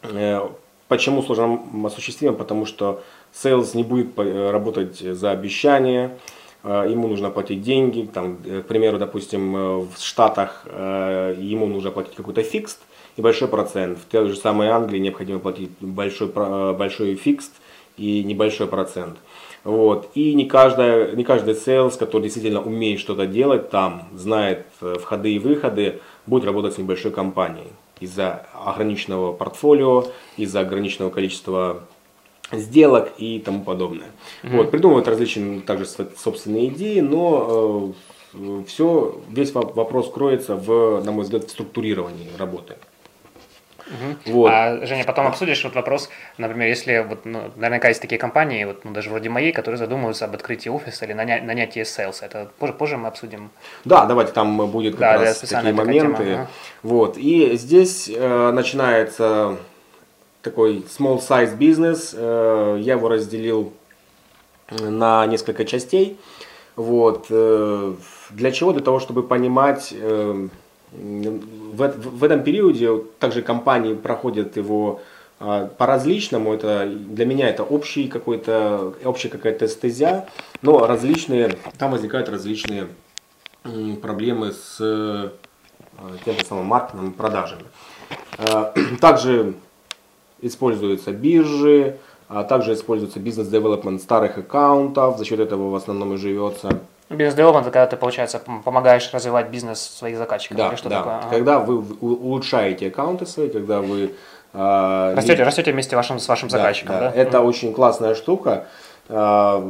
Э, почему сложно осуществимо? Потому что sales не будет э, работать за обещание, э, ему нужно платить деньги, там, к примеру, допустим, в Штатах ему нужно платить какой-то фикст и большой процент. В той же самой Англии необходимо платить большой, большой фикст и небольшой процент. Вот. И не, каждая, не каждый sales, который действительно умеет что-то делать там, знает входы и выходы, будет работать с небольшой компанией из-за ограниченного портфолио, из-за ограниченного количества сделок и тому подобное. Mm-hmm. Вот, придумывают различные также собственные идеи, но э, все, весь вопрос кроется в, на мой взгляд, в структурировании работы. Угу. Вот. А, Женя, потом обсудишь вот вопрос, например, если вот, ну, наверняка есть такие компании, вот, ну, даже вроде моей, которые задумываются об открытии офиса или наня- нанятии sales. Это позже, позже мы обсудим. Да, давайте там будет как да, раз такие моменты. Тема, ага. Вот. И здесь э, начинается такой small size бизнес. Э, я его разделил на несколько частей. Вот. Э, для чего? Для того, чтобы понимать э, в, в этом периоде также компании проходят его а, по-различному. Это, для меня это общий какой-то, общая какая-то стезя, но различные, там возникают различные проблемы с а, тем же самым маркетингом и продажами. А, также используются биржи, а также используется бизнес-девелопмент старых аккаунтов, за счет этого в основном и живется. Бизнес-девелопмент, когда ты, получается, помогаешь развивать бизнес своих заказчиков. Да, что да. Такое? Ага. Когда вы улучшаете аккаунты свои, когда вы... Э, растете, растете вместе вашим, с вашим да, заказчиком, да? да? Это mm очень классная штука. Э,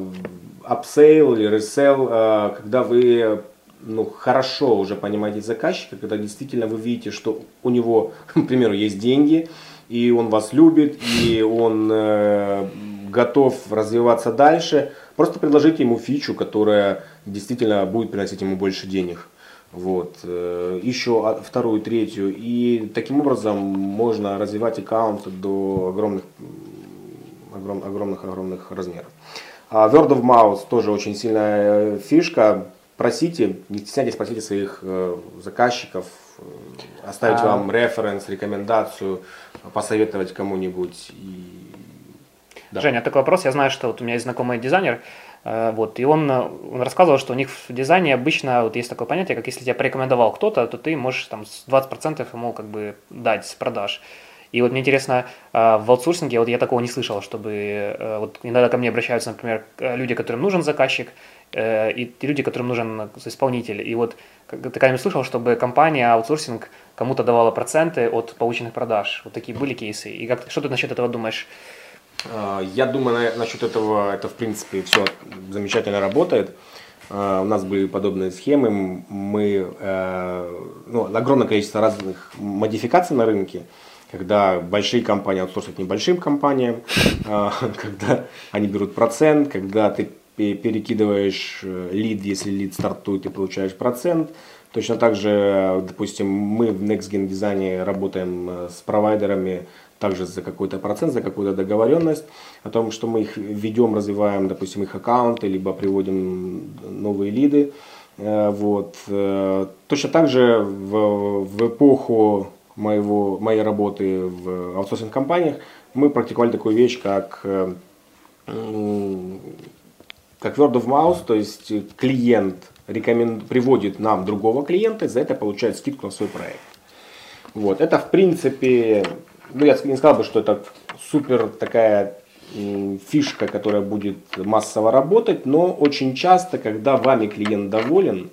upsell или resell, э, когда вы ну, хорошо уже понимаете заказчика, когда действительно вы видите, что у него, к примеру, есть деньги, и он вас любит, и он э, готов развиваться дальше, просто предложите ему фичу, которая действительно будет приносить ему больше денег. Вот. Э, еще вторую, третью. И таким образом можно развивать аккаунт до огромных, огром, огромных, огромных размеров. А Word of Mouse тоже очень сильная э, фишка. Просите, не стесняйтесь, просите своих э, заказчиков оставить а... вам референс, рекомендацию, посоветовать кому-нибудь. И... Да. Женя, такой вопрос. Я знаю, что вот у меня есть знакомый дизайнер, Э, вот, и он, он рассказывал, что у них в дизайне обычно вот есть такое понятие, как если тебя порекомендовал кто-то, то ты можешь там 20% ему как бы дать с продаж. И вот мне интересно, э, в аутсорсинге вот я такого не слышал, чтобы э, вот иногда ко мне обращаются, например, люди, которым нужен заказчик, и люди, которым нужен исполнитель. И вот ты когда-нибудь слышал, чтобы компания аутсорсинг кому-то давала проценты от полученных продаж? Вот такие были кейсы. И как, что ты насчет этого думаешь? А, я думаю, насчет этого, это в принципе все замечательно работает. А, у нас были подобные схемы, мы, э, ну, огромное количество разных модификаций на рынке, когда большие компании аутсорсят небольшим компаниям, когда они берут процент, когда ты перекидываешь э, лид, если лид стартует, ты получаешь процент. Точно так же, допустим, мы в NextGen дизайне работаем э, с провайдерами, также за какой-то процент, за какую-то договоренность, о том, что мы их ведем, развиваем, допустим, их аккаунты, либо приводим новые лиды. Э, вот. Э, точно так же в, в эпоху моего, моей работы в аутсорсинг компаниях мы практиковали такую вещь, как, как word of mouth, то есть клиент рекомен... приводит нам другого клиента, за это получает скидку на свой проект. Вот. Это, в принципе, ну, я не сказал бы, что это супер такая фишка, которая будет массово работать, но очень часто, когда вами клиент доволен,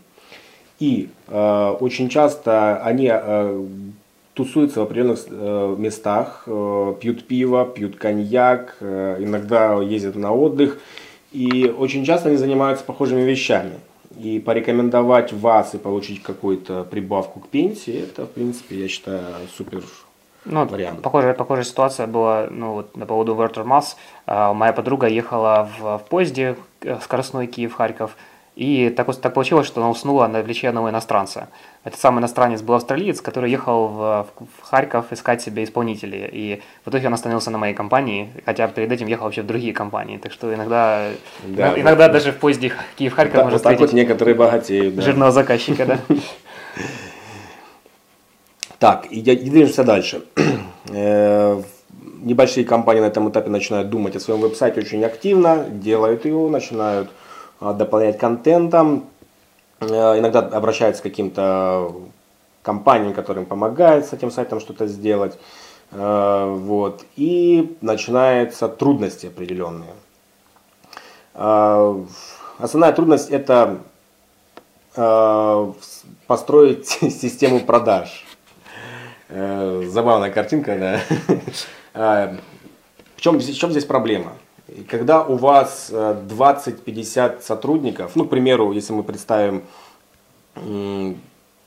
и э, очень часто они э, тусуются в определенных э, местах, э, пьют пиво, пьют коньяк, э, иногда ездят на отдых, и очень часто они занимаются похожими вещами. И порекомендовать вас и получить какую-то прибавку к пенсии, это, в принципе, я считаю, супер ну, вариант. Похожая, похожая ситуация была ну, вот, на поводу Вертер Масс. Моя подруга ехала в, в поезде э, скоростной Киев-Харьков, и так, так получилось, что она уснула на плече одного иностранца. Этот самый иностранец был австралиец, который ехал в, в Харьков искать себе исполнителей. И в итоге он остановился на моей компании, хотя перед этим ехал вообще в другие компании. Так что иногда, да, иногда да. даже в поезде Киев-Харьков можно вот встретить вот некоторые богатеют. Да. Жирного заказчика, да. Так, и, и движемся дальше. Э, небольшие компании на этом этапе начинают думать о своем веб-сайте очень активно, делают его, начинают а, дополнять контентом, э, иногда обращаются к каким-то компаниям, которым помогают с этим сайтом что-то сделать. Э, вот, и начинаются трудности определенные. Основная трудность это построить систему продаж. Забавная картинка, да. В чем, в чем здесь проблема? Когда у вас 20-50 сотрудников, ну, к примеру, если мы представим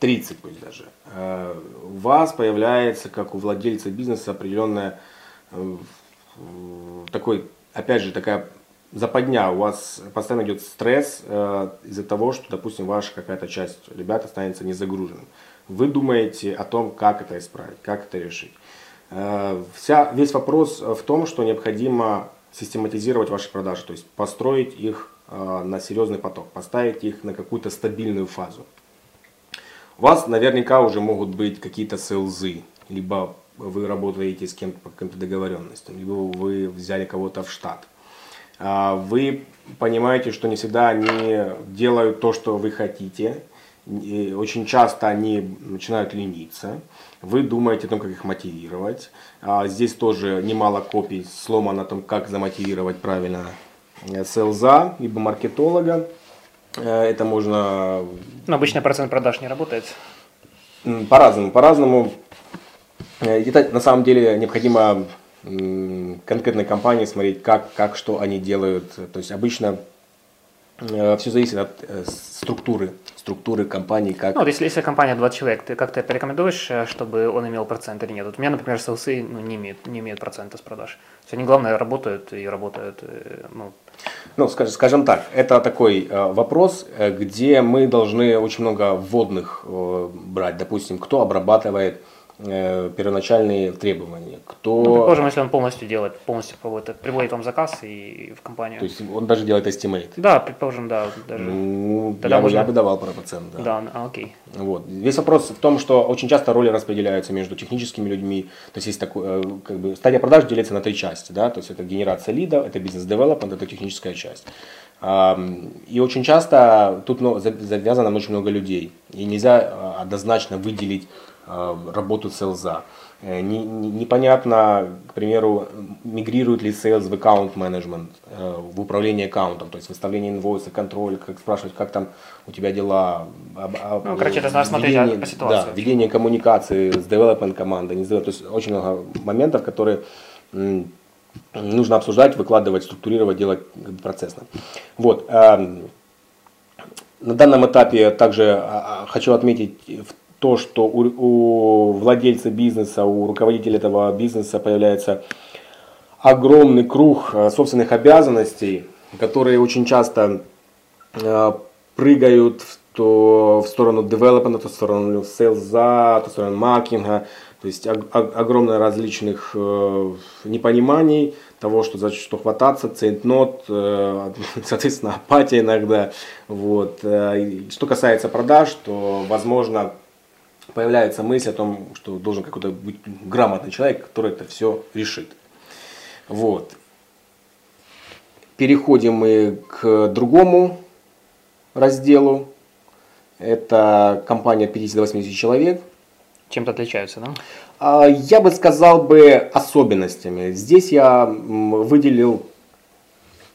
30 пусть даже, э, у вас появляется, как у владельца бизнеса, определенная э, такой, опять же, такая западня, у вас постоянно идет стресс э, из-за того, что, допустим, ваша какая-то часть ребят останется не загруженным. Вы думаете о том, как это исправить, как это решить. Вся, весь вопрос в том, что необходимо систематизировать ваши продажи, то есть построить их на серьезный поток, поставить их на какую-то стабильную фазу. У вас наверняка уже могут быть какие-то селзы, либо вы работаете с кем-то по каким-то договоренностям, либо вы взяли кого-то в штат. А, вы понимаете, что не всегда они делают то, что вы хотите. Очень часто они начинают лениться. Вы думаете о том, как их мотивировать. А, здесь тоже немало копий сломано о том, как замотивировать правильно э, селза, либо маркетолога. Э, это можно... Но обычно процент продаж не работает. По-разному. По-разному. Это на самом деле необходимо конкретной компании смотреть, как, как что они делают. То есть обычно все зависит от структуры структуры компании как... Ну, вот если, если компания 20 человек, ты как-то порекомендуешь, э, чтобы он имел процент или нет? Вот у меня, например, селсы ну, не, имеют, не имеют процента с продаж. То есть они, главное, работают и работают. Э, ну, ну скажем, скажем так, это такой э, вопрос, э, где мы должны очень много вводных э, брать. Допустим, кто обрабатывает Э, первоначальные требования. Кто... Ну, предположим, если он полностью делает, полностью проводит, приводит вам заказ и в компанию. То есть он даже делает estimate? Да, предположим, да. Даже. Ну, Тогда я, можно... я бы давал про процент, да. Да, а, окей. Вот. Весь вопрос в том, что очень часто роли распределяются между техническими людьми. То есть есть такой, э, как бы, стадия продаж делится на три части. Да? То есть это генерация лида, это бизнес-девелопмент, это техническая часть. И очень часто тут завязано очень много людей. И нельзя а, однозначно выделить Э, работу селза. Э, непонятно, к примеру, мигрирует ли sales в аккаунт менеджмент, э, в управление аккаунтом, то есть выставление инвойса, контроль, как спрашивать, как там у тебя дела. Ну, короче, это надо смотреть ведение, по ситуации. Да, ведение коммуникации с development командой, не то есть очень много моментов, которые нужно обсуждать, выкладывать, структурировать, делать процессно. Вот. Эм, на данном этапе также а, а, хочу отметить то, что у, у владельца бизнеса, у руководителя этого бизнеса появляется огромный круг э, собственных обязанностей, которые очень часто э, прыгают в, то, в сторону девелопмента, в сторону сейлза, в сторону маркетинга. То есть ог, огромное различных э, непониманий того, что за что хвататься, цейтнот, э, соответственно, апатия иногда. Вот. Э, что касается продаж, то, возможно, появляется мысль о том, что должен какой-то быть грамотный человек, который это все решит. Вот. Переходим мы к другому разделу. Это компания от 50 до 80 человек. Чем-то отличаются, да? А, я бы сказал бы особенностями. Здесь я выделил,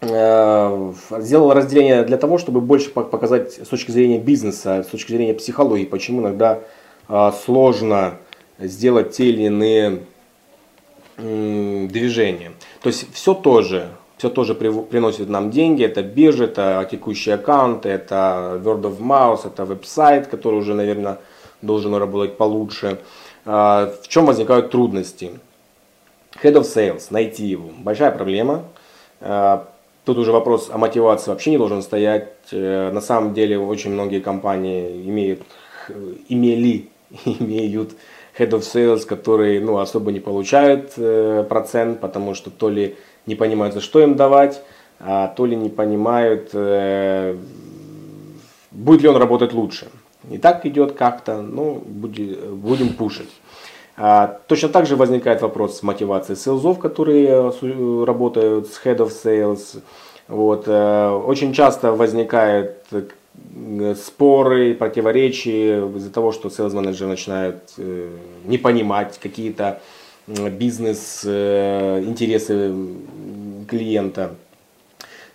э, сделал разделение для того, чтобы больше показать с точки зрения бизнеса, с точки зрения психологии, почему иногда сложно сделать те или иные движения. То есть все тоже, все тоже приносит нам деньги, это биржа, это текущий аккаунт, это word of mouth, это веб-сайт, который уже, наверное, должен работать получше. А, в чем возникают трудности? Head of Sales, найти его, большая проблема. А, тут уже вопрос о мотивации вообще не должен стоять. Э, на самом деле очень многие компании имеют, имели имеют head of sales, которые ну, особо не получают э, процент, потому что то ли не понимают, за что им давать, а то ли не понимают, э, будет ли он работать лучше. И так идет как-то, ну, будем, будем пушить. А, точно так же возникает вопрос с мотивацией селзов, которые э, работают с head of sales. Вот. Э, очень часто возникают споры, противоречия из-за того, что sales-менеджер начинает не понимать какие-то бизнес-интересы клиента.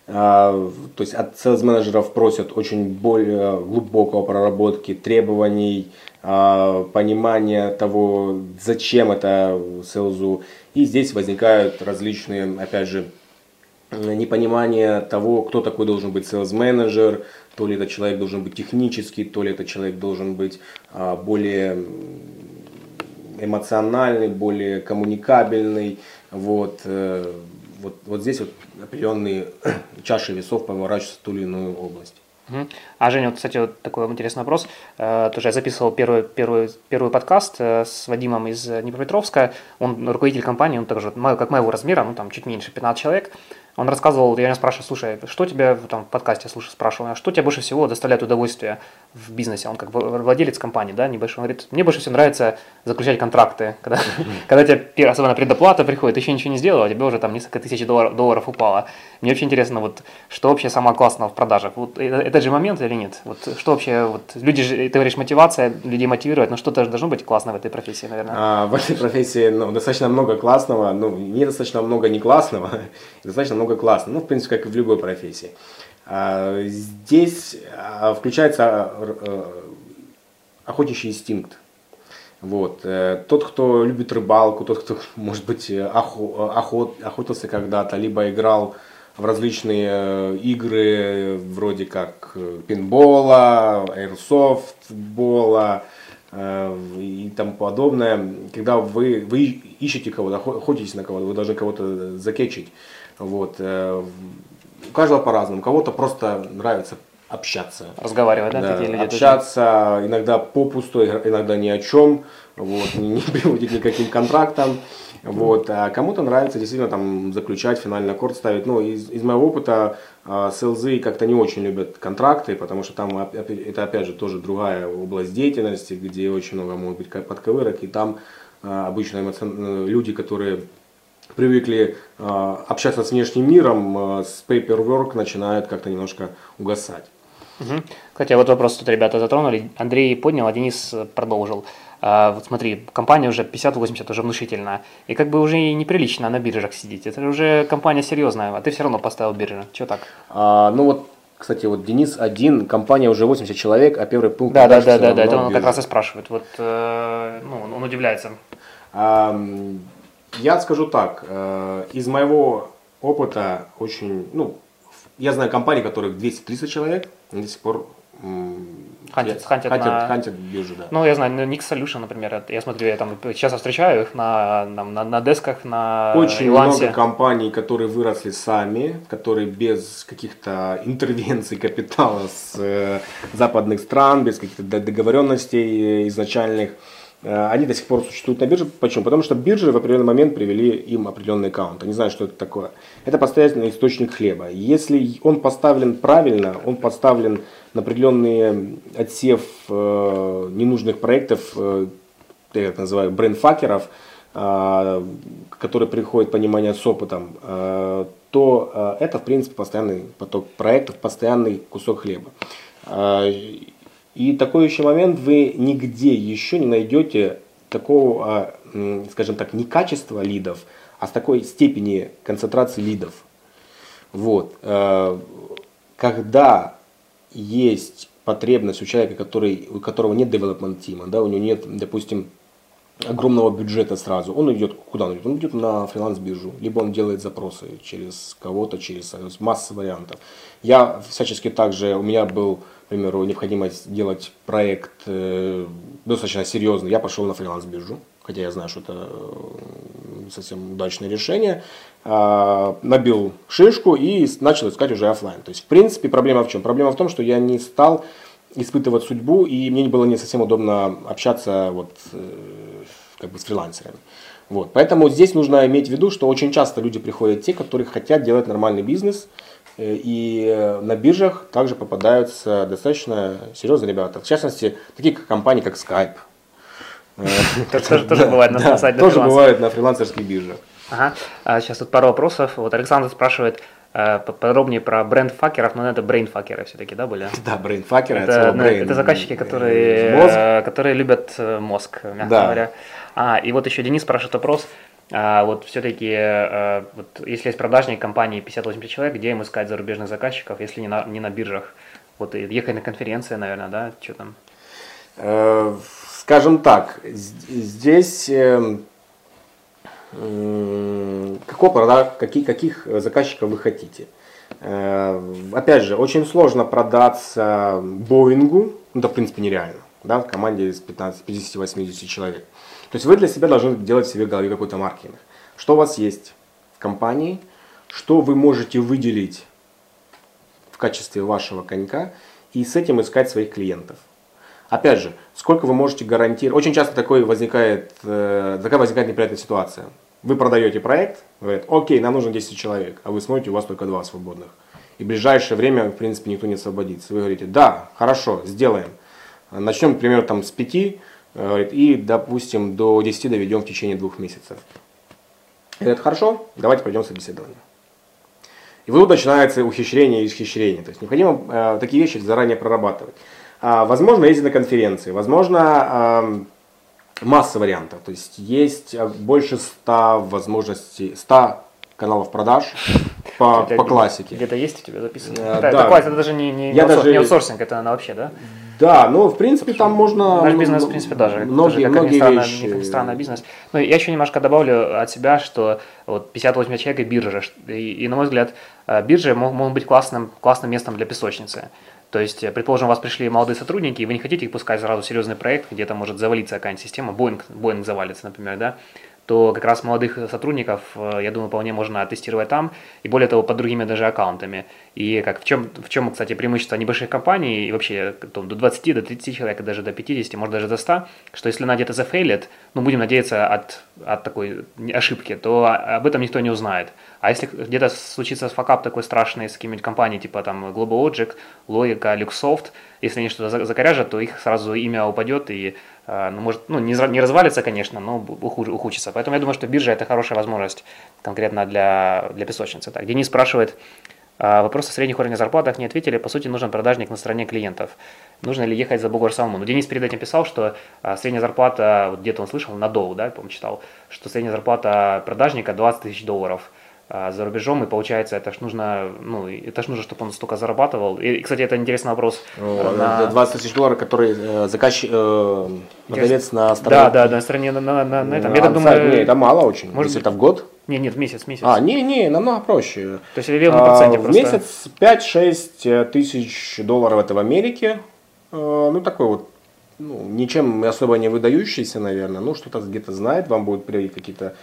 А, то есть от sales-менеджеров просят очень более глубокого проработки требований, а, понимания того, зачем это селзу. И здесь возникают различные, опять же, непонимание того, кто такой должен быть sales-менеджер, то ли этот человек должен быть технический, то ли этот человек должен быть а, более эмоциональный, более коммуникабельный. Вот, э, вот, вот здесь вот определенные чаши весов поворачиваются в ту или иную область. А Женя, вот, кстати, вот такой интересный вопрос. Э, тоже я записывал первый, первый, первый подкаст э, с Вадимом из Днепропетровска. Он руководитель компании, он также как моего размера, ну там чуть меньше, 15 человек. Он рассказывал, я меня спрашиваю, слушай, что тебе там в подкасте слушай, спрашивал, а что тебе больше всего доставляет удовольствие в бизнесе? Он как владелец компании, да, небольшой. Он говорит, мне больше всего нравится заключать контракты, когда, когда тебе, особенно предоплата приходит, еще ничего не сделал, а тебе уже там несколько тысяч долларов, долларов упало. Мне очень интересно, вот, что вообще самое классное в продажах? Вот этот же момент или нет? Вот что вообще, вот люди же, ты говоришь, мотивация, людей мотивирует, но что-то должно быть классно в этой профессии, наверное. А, в этой профессии, ну, достаточно много классного, ну, недостаточно много не классного, достаточно много классного, ну, в принципе, как и в любой профессии. А, здесь а, включается а, охотничий инстинкт. Вот. Э, тот, кто любит рыбалку, тот, кто, может быть, охот, охотился когда-то, либо играл в различные э, игры, вроде как э, пинбола, аирсофтбола, Э, и тому подобное. Когда вы, вы ищете кого-то, охотитесь на кого-то, вы должны кого-то закетчить. Вот. Э, у каждого по-разному. Кого-то просто нравится общаться. Разговаривать, да, да такие люди? Общаться, тоже. иногда попусту, иногда ни о чем, вот, не, не приводит ни к каким контрактам. Вот. А кому-то нравится действительно там заключать, финальный аккорд ставить. Ну, из, из моего опыта а, селзы как-то не очень любят контракты, потому что там это опять же тоже другая область деятельности, где очень много может быть подковырок, и там а, обычно эмоцион... люди, которые привыкли а, общаться с внешним миром, с paperwork начинают как-то немножко угасать. Угу. Кстати, вот вопрос тут ребята затронули. Андрей поднял, а Денис продолжил. А, вот смотри, компания уже 50-80 уже внушительная. И как бы уже неприлично на биржах сидеть. Это уже компания серьезная, а ты все равно поставил биржу. Чего так? А, ну вот кстати, вот Денис один, компания уже 80 человек, а первый пункт... Да, да, да, да, да, это он как раз и спрашивает. Вот, э, ну, он удивляется. А, я скажу так, э, из моего опыта очень, ну, я знаю компании, которых 200-300 человек, до сих пор Хантят, хантят, хантят, на... хантят биржу, да. Ну, я знаю, Nix Solution, например, я смотрю, я там часто встречаю их на, на, на, на десках, на Очень Илансе. много компаний, которые выросли сами, которые без каких-то интервенций капитала с э, западных стран, без каких-то договоренностей изначальных, Э, они до сих пор существуют на бирже. Почему? Потому что биржи в определенный момент привели им определенный аккаунт. Они знают, что это такое. Это постоянный источник хлеба. Если он поставлен правильно, он поставлен на определенный отсев э, ненужных проектов, э, я их называю брейнфакеров, э, которые приходят понимание с опытом, э, то э, это, в принципе, постоянный поток проектов, постоянный кусок хлеба. Э, и такой еще момент, вы нигде еще не найдете такого, а, скажем так, не качества лидов, а с такой степени концентрации лидов. Вот. Э, когда есть потребность у человека, который, у которого нет development тима, да, у него нет, допустим, огромного бюджета сразу, он идет куда он идет? Он идет на фриланс-биржу, либо он делает запросы через кого-то, через масса вариантов. Я всячески также, у меня был примеру, необходимость делать проект э, достаточно серьезный, я пошел на фриланс-биржу, хотя я знаю, что это э, совсем удачное решение, э, набил шишку и начал искать уже офлайн. То есть, в принципе, проблема в чем? Проблема в том, что я не стал испытывать судьбу, и мне было не совсем удобно общаться вот, э, как бы с фрилансерами. Вот. Поэтому здесь нужно иметь в виду, что очень часто люди приходят те, которые хотят делать нормальный бизнес, и э, на биржах также попадаются достаточно серьезные ребята. В частности, такие компании, как Skype. Тоже тоже бывает на сайте Тоже фрилансера. бывает на фрилансерских биржах. Ага. А, сейчас тут пару вопросов. Вот Александр спрашивает э, по- подробнее про бренд факеров, но это брейнфакеры все-таки, да, были? Да, Это, слова ну, это заказчики, которые, Э, Мозг. э, которые любят э, мозг, мягко Да. говоря. А, и вот еще Денис спрашивает вопрос. А, вот все-таки, вот, если есть продажник компании 58 человек, где им искать зарубежных заказчиков, если не на, не на биржах? Вот ехать на конференции, наверное, да? Что там? Э, Скажем так, здесь э, какого прода- каких, каких заказчиков вы хотите? Э, Опять же, очень сложно продаться Боингу, ну это в принципе нереально, да, в команде из 15, 50-80 человек. То есть вы для себя должны делать себе в голове какой-то маркетинг. Что у вас есть в компании, что вы можете выделить в качестве вашего конька и с этим искать своих клиентов. Опять же, сколько вы можете гарантировать. Очень часто такой возникает, э, такая возникает неприятная ситуация. Вы продаете проект, говорят, окей, нам нужно 10 человек, а вы смотрите, у вас только два свободных. И в ближайшее время, в принципе, никто не освободится. Вы говорите, да, хорошо, сделаем. Начнем, к примеру, там, с 5, говорит, и, допустим, до 10 доведем в течение двух месяцев. Говорят, хорошо, давайте пойдем собеседование. И вот тут начинается ухищрение и исхищрение. То есть необходимо э, такие вещи заранее прорабатывать. А, возможно, ездить на конференции. Возможно, эм, масса вариантов. То есть есть э, больше 100 возможностей, 100 каналов продаж по, Это по классике. Где-то есть у тебя записано? Э, это, да. это, это даже не, не, Я не, аутсор- даже- не аутсорсинг, это она вообще, да? Да, но в принципе там можно... Наш ну, бизнес, в принципе, даже. Многие, тоже, как ни многие странно, вещи. как ни странно, бизнес. Но я еще немножко добавлю от себя, что вот 58 человек и биржа. И, и, на мой взгляд, э, биржи мог- могут быть классным, классным местом для песочницы. То есть, э, предположим, у вас пришли молодые сотрудники, и вы не хотите их пускать сразу в серьезный проект, где там может завалиться какая-нибудь система, Боинг, Боинг завалится, например, да, то как раз молодых сотрудников, э, я думаю, вполне можно тестировать там, и более того, под другими даже аккаунтами. И как в чем, в чем, кстати, преимущество небольших компаний, и вообще там, до 20, до 30 человек, и даже до 50, может даже до 100, что если она где-то зафейлит, ну, будем надеяться от, от такой ошибки, то об этом никто не узнает. А если где-то случится факап такой страшный с какими-нибудь компаниями, типа там Global Logic, Logica, Luxoft, если они что-то за- закоряжат, то их сразу имя упадет и, ну, может, ну, не, не развалится, конечно, но уху- ухудшится. Поэтому я думаю, что биржа – это хорошая возможность конкретно для, для песочницы. Так, Денис спрашивает, а, Вопрос о средних уровнях зарплатах не ответили. По сути, нужен продажник на стороне клиентов. Нужно ли ехать за бугор самому? Ну, Денис перед этим писал, что а, средняя зарплата, вот где-то он слышал, на Доу, да, я, по-моему, читал, что средняя зарплата продажника 20 тысяч долларов а, за рубежом, и получается, это ж нужно, ну, это ж нужно, чтобы он столько зарабатывал. И, кстати, это интересный вопрос. О, на- 20 тысяч долларов, которые э, заказчик, э, продавец на Да, стороне. да, на стороне, на, на, на- на этом. На Я так думаю, Не, это мало очень. может Если быть- это в год. не, нет, в месяц, в месяц. А, не, не, намного проще. То есть или в А, проценте в просто. месяц 5-6 тысяч долларов это в Америке. Э, Ну, такой вот, ну, ничем особо не выдающийся, наверное. Ну, что-то где-то знает, вам будет приходить какие-то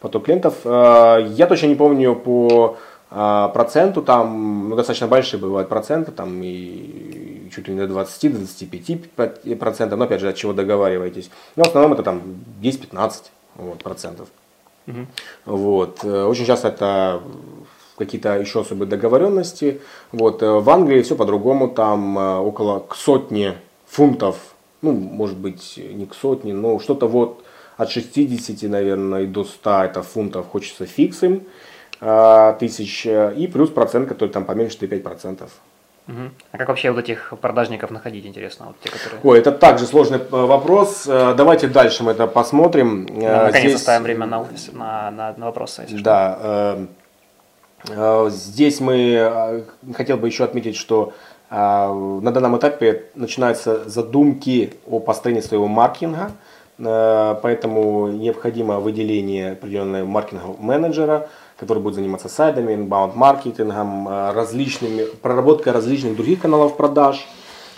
поток клиентов. Э, Я точно не помню по а, проценту, там ну, достаточно большие бывают проценты, там и чуть ли не до 20, до 25 процентов, но опять же, от чего договариваетесь. Но в основном это там 10-15 вот, процентов. Вот. Э, Очень часто это какие-то еще особые договоренности. Вот. э, В Англии все по-другому, там э, около к сотни фунтов, ну, может быть, не к сотне, но что-то вот от 60, наверное, и до 100 это фунтов хочется фиксим э, тысяч, э, и плюс процент, который там поменьше 5 процентов. Мгм. А как вообще вот этих продажников находить, интересно? Вот те, которые... Ой, это также сложный э, вопрос. Э, Давайте дальше мы это посмотрим. Ну, наконец здесь- оставим время на, на, на, на вопросы, если что. Да. э, Здесь мы хотел бы еще отметить, что на данном этапе начинаются задумки о построении своего маркетинга, поэтому необходимо выделение определенного маркетингового менеджера, который будет заниматься сайтами, inbound маркетингом, э, различными, проработкой различных других каналов продаж,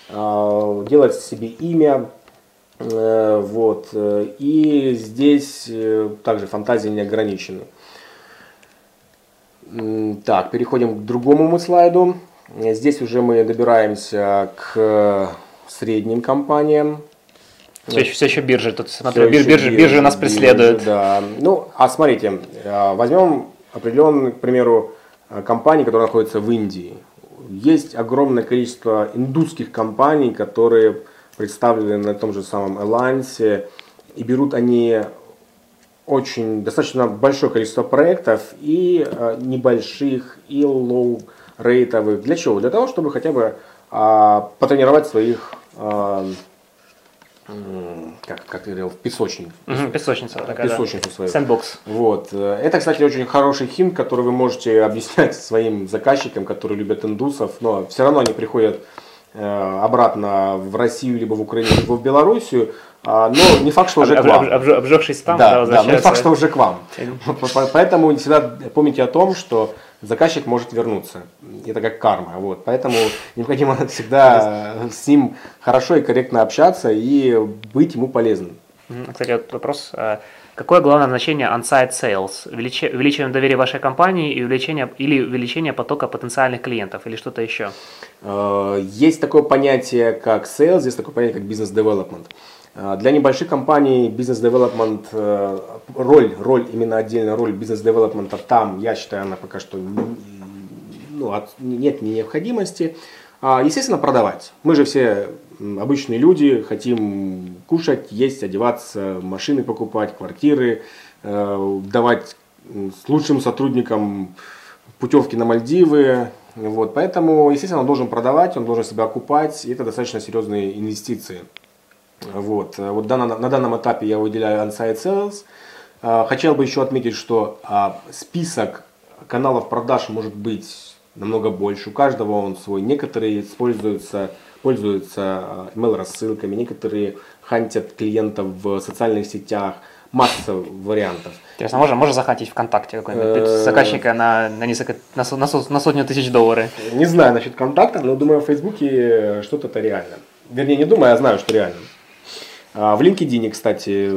э, делать себе имя, Э, Вот. э, И здесь э, также фантазии не ограничены. Так, переходим к другому слайду. Э, Здесь уже мы добираемся к средним компаниям. Все, еще, все еще биржи, тут смотрю, бир- еще биржи, биржи нас биржи, преследуют. Да. Ну, а смотрите, э, возьмем определенный, к примеру, э, компании, которые находятся в Индии. Есть огромное количество индусских компаний, которые представлены на том же самом Elance. и берут они очень достаточно большое количество проектов и э, небольших, и low-rate овых. Для чего? Для того, чтобы хотя бы э, потренировать своих э, как, как ты говорил, песочник. Угу, песочница такая, Песочницу да. свою. Sandbox. Вот. Это, кстати, очень хороший hint, который вы можете объяснять своим заказчикам, которые любят индусов, но все равно они приходят э, обратно в Россию, либо в Украину, либо в Белоруссию, а, но не факт, что уже к вам. Обжегшись там, да, да, но не факт, что уже к вам. Поэтому всегда помните о том, что заказчик может вернуться. Это как карма. Вот. Поэтому необходимо всегда с ним хорошо и корректно общаться и быть ему полезным. Кстати, вот вопрос. А какое главное значение on-site sales? Увеличение доверия вашей компании и увеличение, или увеличение потока потенциальных клиентов или что-то еще? Э, есть такое понятие, как sales, есть такое понятие, как business development. Э, для небольших компаний бизнес-девелопмент, э, роль, роль, именно отдельная роль бизнес-девелопмента там, я считаю, она пока что ну, от, нет необходимости. А, естественно, продавать. Мы же все обычные люди, хотим кушать, есть, одеваться, машины покупать, квартиры, э, давать лучшим сотрудникам путевки на Мальдивы. Вот, поэтому, естественно, он должен продавать, он должен себя окупать, и это достаточно серьезные инвестиции. Вот, вот на, на данном этапе я выделяю on-site sales. А, хотел бы еще отметить, что а, список каналов продаж может быть намного больше. У каждого он свой. Некоторые используются, пользуются а, email рассылками, некоторые хантят клиентов в социальных сетях. Масса вариантов. Интересно, можно, можно захантить ВКонтакте какой-нибудь э, заказчика на, на, несколько, на, на, на сотню тысяч долларов? Не знаю насчет контакта, но думаю, в Фейсбуке что-то это реально. Вернее, не думаю, а знаю, что реально. А, в LinkedIn, кстати,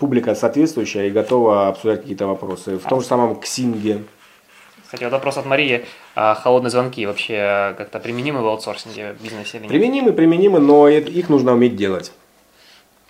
публика соответствующая и готова обсуждать какие-то вопросы. В том же самом Ксинге. Кстати, вот вопрос от Марии. А холодные звонки вообще как-то применимы в аутсорсинге в бизнесе или нет? Применимы, применимы, но их нужно уметь делать.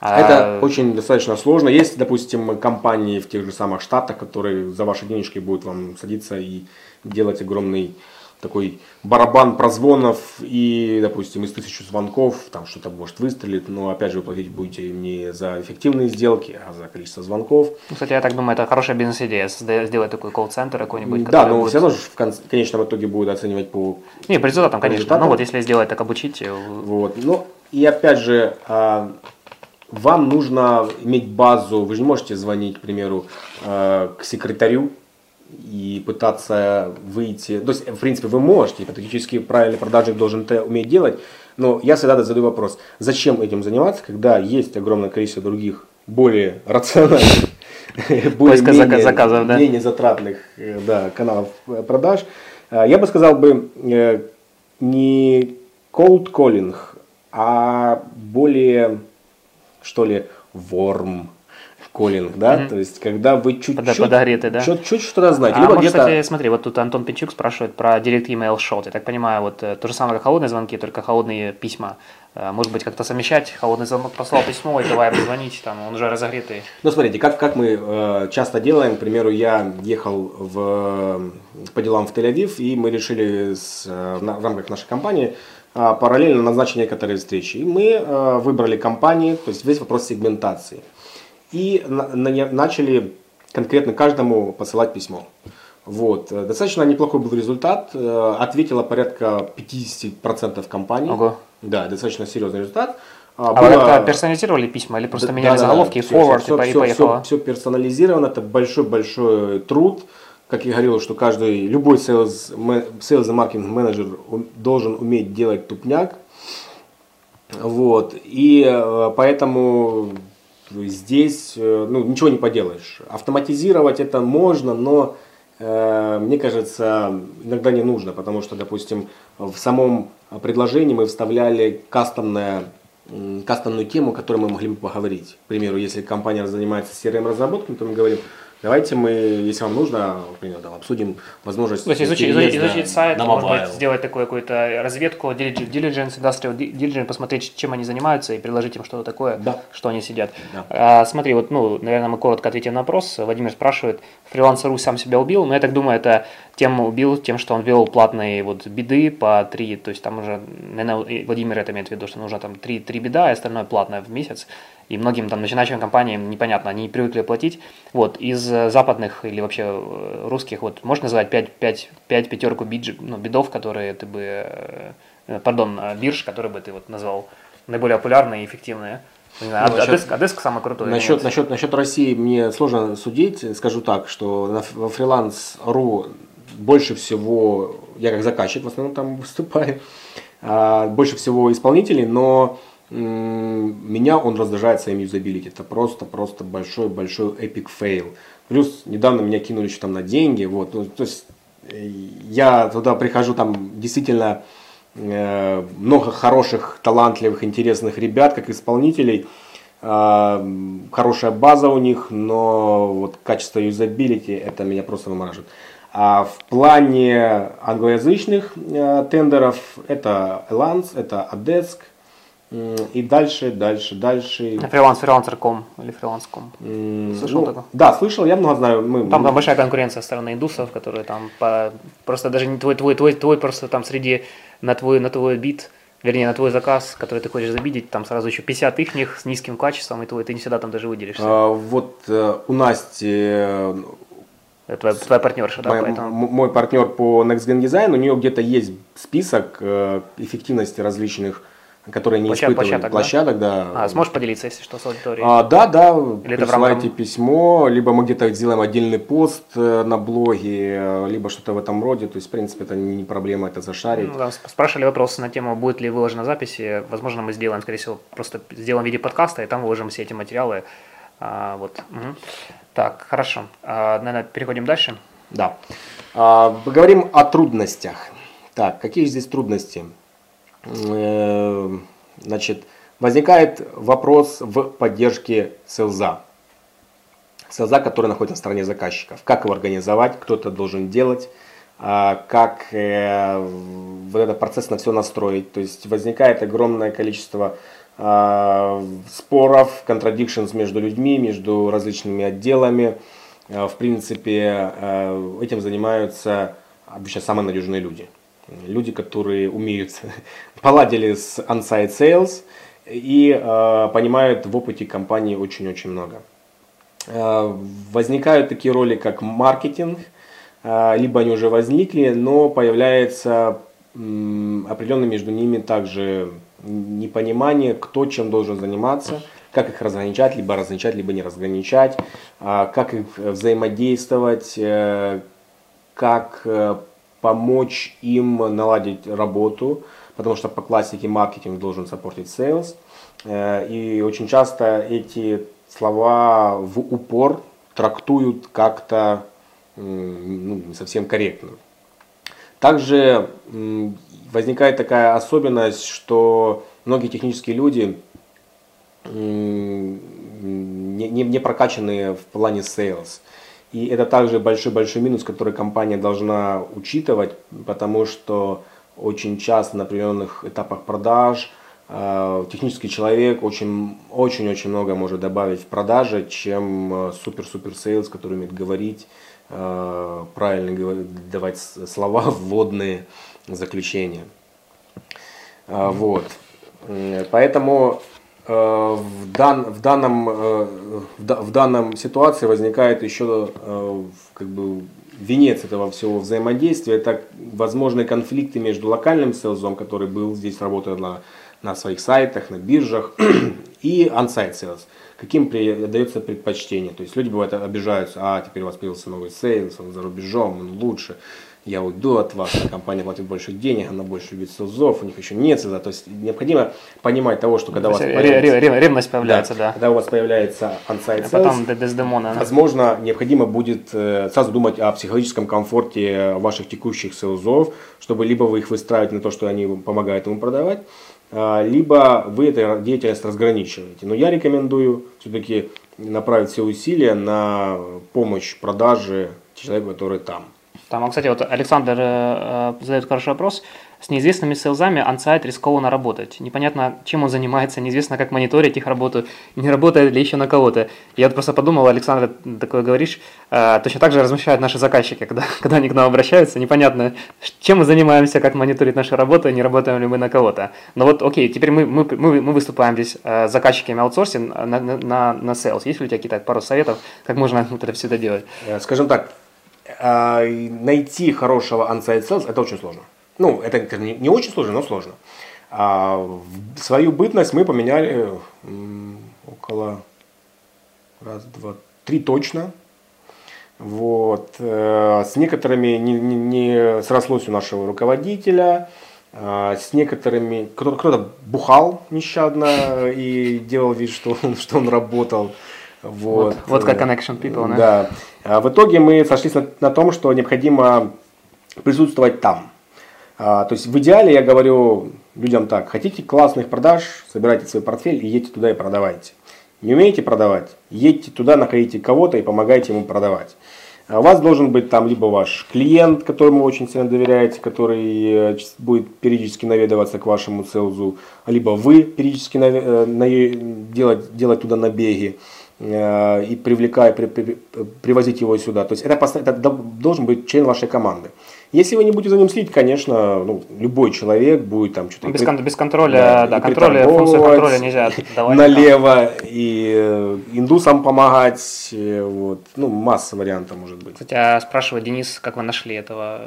А... Это очень достаточно сложно. Есть, допустим, компании в тех же самых штатах, которые за ваши денежки будут вам садиться и делать огромный такой барабан прозвонов и, допустим, из тысячи звонков там что-то может выстрелить, но опять же вы платить будете не за эффективные сделки, а за количество звонков. Ну, кстати, я так думаю, это хорошая бизнес-идея, сделать такой колл-центр какой-нибудь. Да, но будет... все равно же в конечном итоге будет оценивать по Не, по результатам, конечно. Результатам. Ну вот если сделать так, обучить. Э, вот, ну и опять же, а, вам нужно иметь базу, вы же не можете звонить, к примеру, э, к секретарю, и пытаться выйти. То есть, в принципе, вы можете, гипотетически правильный продажник должен это уметь делать, но я всегда задаю вопрос, зачем этим заниматься, когда есть огромное количество других более рациональных, более менее, заказов, да? менее затратных э, да, каналов э, продаж. Э, я бы сказал бы не cold calling, а более, что ли, warm коллинг, да, mm-hmm. то есть когда вы чуть-чуть, подогреты, да? чуть-чуть что-то знаете. А Либо может, кстати, смотри, вот тут Антон Пинчук спрашивает про Direct Email Shot. Я так понимаю, вот э, то же самое, как холодные звонки, только холодные письма. Э, может быть, как-то совмещать, холодный звонок послал письмо, и давай позвонить, там, он уже разогретый. Ну, смотрите, как, как мы э, часто делаем, к примеру, я ехал в, по делам в Тель-Авив, и мы решили с, э, в рамках нашей компании э, параллельно назначить некоторые встречи. И мы э, выбрали компании, то есть весь вопрос сегментации и на, на, начали конкретно каждому посылать письмо. Вот. Э, достаточно неплохой был результат. Э, ответило порядка 50% компаний. Ого. Да, достаточно серьезный результат. А, а было... вы это персонализировали письма или просто да, меняли да, заголовки, да, и forward, все, и, все, поехало? Все, все персонализировано, это большой-большой труд. Как я говорил, что каждый, любой sales, sales и маркетинг менеджер должен уметь делать тупняк. Вот. И э, поэтому здесь э, ну, ничего не поделаешь. Автоматизировать это можно, но э, мне кажется, иногда не нужно, потому что, допустим, в самом предложении мы вставляли кастомное кастомную тему, о которой мы могли бы поговорить. К примеру, если компания занимается CRM-разработкой, то мы говорим, Давайте мы, если вам нужно, например, там, обсудим возможность То есть изучить, изучить, сайт, на может быть, сделать такую какую-то разведку, diligence, industrial diligence, посмотреть, чем они занимаются и предложить им что-то такое, да. что они сидят. Да. А, смотри, вот, ну, наверное, мы коротко ответим на вопрос. Владимир спрашивает, фрилансер сам себя убил, но я так думаю, это тем убил, тем, что он вел платные вот биды по три, то есть там уже, наверное, Владимир это имеет в виду, что нужно там три, три бида, и остальное платное в месяц. И многим там начинающим компаниям непонятно, они не привыкли платить. Вот, из э, западных или вообще э, русских, вот, можешь назвать 5, 5, 5 пятерку бидж, ну, бидов, которые ты бы, э, пардон, бирж, которые бы ты вот назвал наиболее популярные и эффективные? Не знаю, Ну, а, насчет- диск, а самый крутой. Насчет, насчет, насчет России мне сложно судить. Скажу так, что на, во фриланс.ру больше всего, я как заказчик в основном там выступаю, а, больше всего исполнителей, но меня он раздражает своим юзабилити. Это просто-просто большой-большой epic fail. Плюс недавно меня кинули еще там на деньги. Вот. Ну, то есть э, я туда прихожу, там действительно э, много хороших, талантливых, интересных ребят, как исполнителей. М, Хорошая база у них, но вот качество юзабилити это меня просто вымораживает. А в плане англоязычных э, тендеров это Elance, это Adesk и дальше, дальше, дальше. Фриланс, фрилансер.ком или фриланс.ком. Слышал ну, такое? Да, слышал, я много знаю. Мы, Там, там большая конкуренция со стороны индусов, которые там по, просто даже не твой, твой, твой, твой просто там среди на твой, на твой бит, вернее на твой заказ, который ты хочешь забидеть, там сразу еще 50 их с низким качеством, и твой, ты не всегда там даже выделишься. а, вот э, у Насти Это твоя, твоя партнерша, да, Мой, поэтому. мой партнер по Next Gen Design, у нее где-то есть список э, эффективности различных, которые не Площад- испытывали площадок, да? площадок, да. А, сможешь поделиться, если что, с аудиторией? А, да, да, Или присылайте письмо, либо мы где-то сделаем отдельный пост э, на блоге, э, либо что-то в этом роде. То есть, в принципе, это не проблема, это зашарить. Ну, сп- спрашивали вопросы на тему, будет ли выложена записи. Возможно, мы сделаем, скорее всего, просто сделаем в виде подкаста, и там выложим все эти материалы. А, вот. мгм. Так, хорошо. А, наверное, переходим дальше. Да. А, Поговорим о трудностях. Так, какие здесь трудности? Э, Значит, возникает вопрос в поддержке селза. Селза, который находится на стороне заказчиков. Как его организовать, кто это должен делать, а, как э, вот этот процесс на все настроить. То есть возникает огромное количество а, споров, contradictions между людьми, между различными отделами. Э, В принципе, этим занимаются обычно самые надежные люди. Люди, которые умеют, поладили с on-site sales и э, понимают в опыте компании очень-очень много. Э, Возникают такие роли, как маркетинг, э, либо они уже возникли, но появляется м, определенно между ними также непонимание, кто чем должен заниматься, как их разграничать, либо разграничать, либо не разграничать, а, как их взаимодействовать, э, как э, помочь им наладить работу, потому что по классике маркетинг должен саппортить sales. Э, И очень часто эти слова в упор трактуют как-то ну, не совсем корректно. Также возникает такая особенность, что многие технические люди не, не, не прокачанные в плане sales. И это также большой-большой минус, который компания должна учитывать, потому что очень часто на определенных этапах продаж э, технический человек очень, очень-очень много может добавить в продаже, чем э, супер-супер sales, который умеет говорить, э, правильно давать слова, вводные заключения. Вот. Поэтому в, дан, в, данном, э, в, да- в данном ситуации возникает еще э, как бы венец этого всего взаимодействия. Это возможные конфликты между локальным селзом, который был здесь, работает на, на своих сайтах, на биржах, и on-site sales. Каким при- дается предпочтение. То есть люди бывают обижаются, а теперь у вас появился новый sales, он за рубежом, он лучше я уйду от вас, компания платит больше денег, она больше любит sales ов, у них еще нет sales а. То есть необходимо понимать того, что когда у вас То появляется- ре- ре- ревность появляется, да. когда у вас появляется on-site А потом да. возможно, необходимо будет э, сразу думать о психологическом комфорте ваших текущих sales ов, чтобы либо вы их выстраиваете на то, что они помогают ему продавать, а, либо вы эту деятельность разграничиваете. Но я рекомендую все-таки направить все усилия на помощь продаже человеку, который там. Там, а, кстати, вот Александр э, э, задает хороший вопрос. с неизвестными селзами ансайт рискованно работать. Непонятно, чем он занимается, неизвестно, как мониторить их работу, не работает ли еще на кого-то. Я вот просто подумал, Александр, такое говоришь, э, точно так же размышляют наши заказчики, когда, когда они к нам обращаются, непонятно, чем мы занимаемся, как мониторить нашу работу, не работаем ли мы на кого-то. Но вот, окей, теперь мы, мы, мы, мы выступаем здесь э, заказчиками аутсорсинг на, на, на, на sales. Есть ли у тебя какие-то пару советов, как можно вот это все это делать? Э, скажем так, найти хорошего on-site sales это очень сложно. Ну, это не очень сложно, но сложно. А свою бытность мы поменяли около раз, два, три точно. Вот. Э, с некоторыми не, не, не срослось у нашего руководителя, а с некоторыми кто-то, кто бухал нещадно и делал вид, что он, что он работал. Вот, вот, вот как connection people, да? Да. А в итоге мы сошлись на, на том, что необходимо присутствовать там. А, то есть в идеале я говорю людям так, хотите классных продаж, собирайте свой портфель и едьте туда и продавайте. Не умеете продавать, едьте туда, находите кого-то и помогайте ему продавать. А у вас должен быть там либо ваш клиент, которому вы очень сильно доверяете, который э, будет периодически наведываться к вашему селзу, либо вы периодически э, делать, делать туда набеги. Э, и привлекая, при, при, привозить его сюда. То есть это, это должен быть член вашей команды. Если вы не будете за ним следить, конечно, ну, любой человек будет там что-то... Без, кон- без контроля, да, да контроля, функцию контроля нельзя давать. Налево, и э, индусам помогать, э, вот, ну, масса вариантов может быть. Кстати, а спрашивает Денис, как вы нашли этого,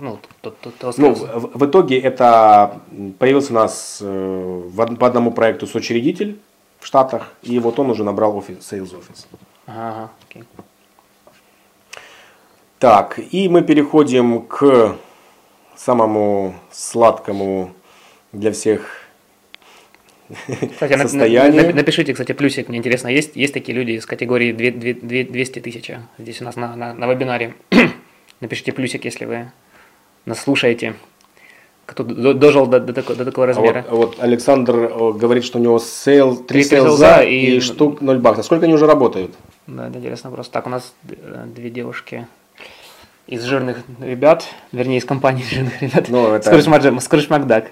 ну, тот, тот, тот ну в, в итоге это появился у нас в, по одному проекту сочередитель, в Штатах, и вот он уже набрал офис, sales office. Ага, окей. Так, и мы переходим к самому сладкому для всех кстати, состоянию. Напишите, кстати, плюсик, мне интересно, есть, есть такие люди из категории 200 тысяч здесь у нас на, на, на вебинаре. Напишите плюсик, если вы нас слушаете кто дожил до, до, такого, до такого размера. А вот, вот Александр э, говорит, что у него sale, 3 sales а и, и штук 0 баксов. Сколько они уже работают? Да, это интересно просто. Так, у нас э, две девушки из жирных ребят, вернее, из компании жирных ребят. Ну, это... Скрудж Макдак.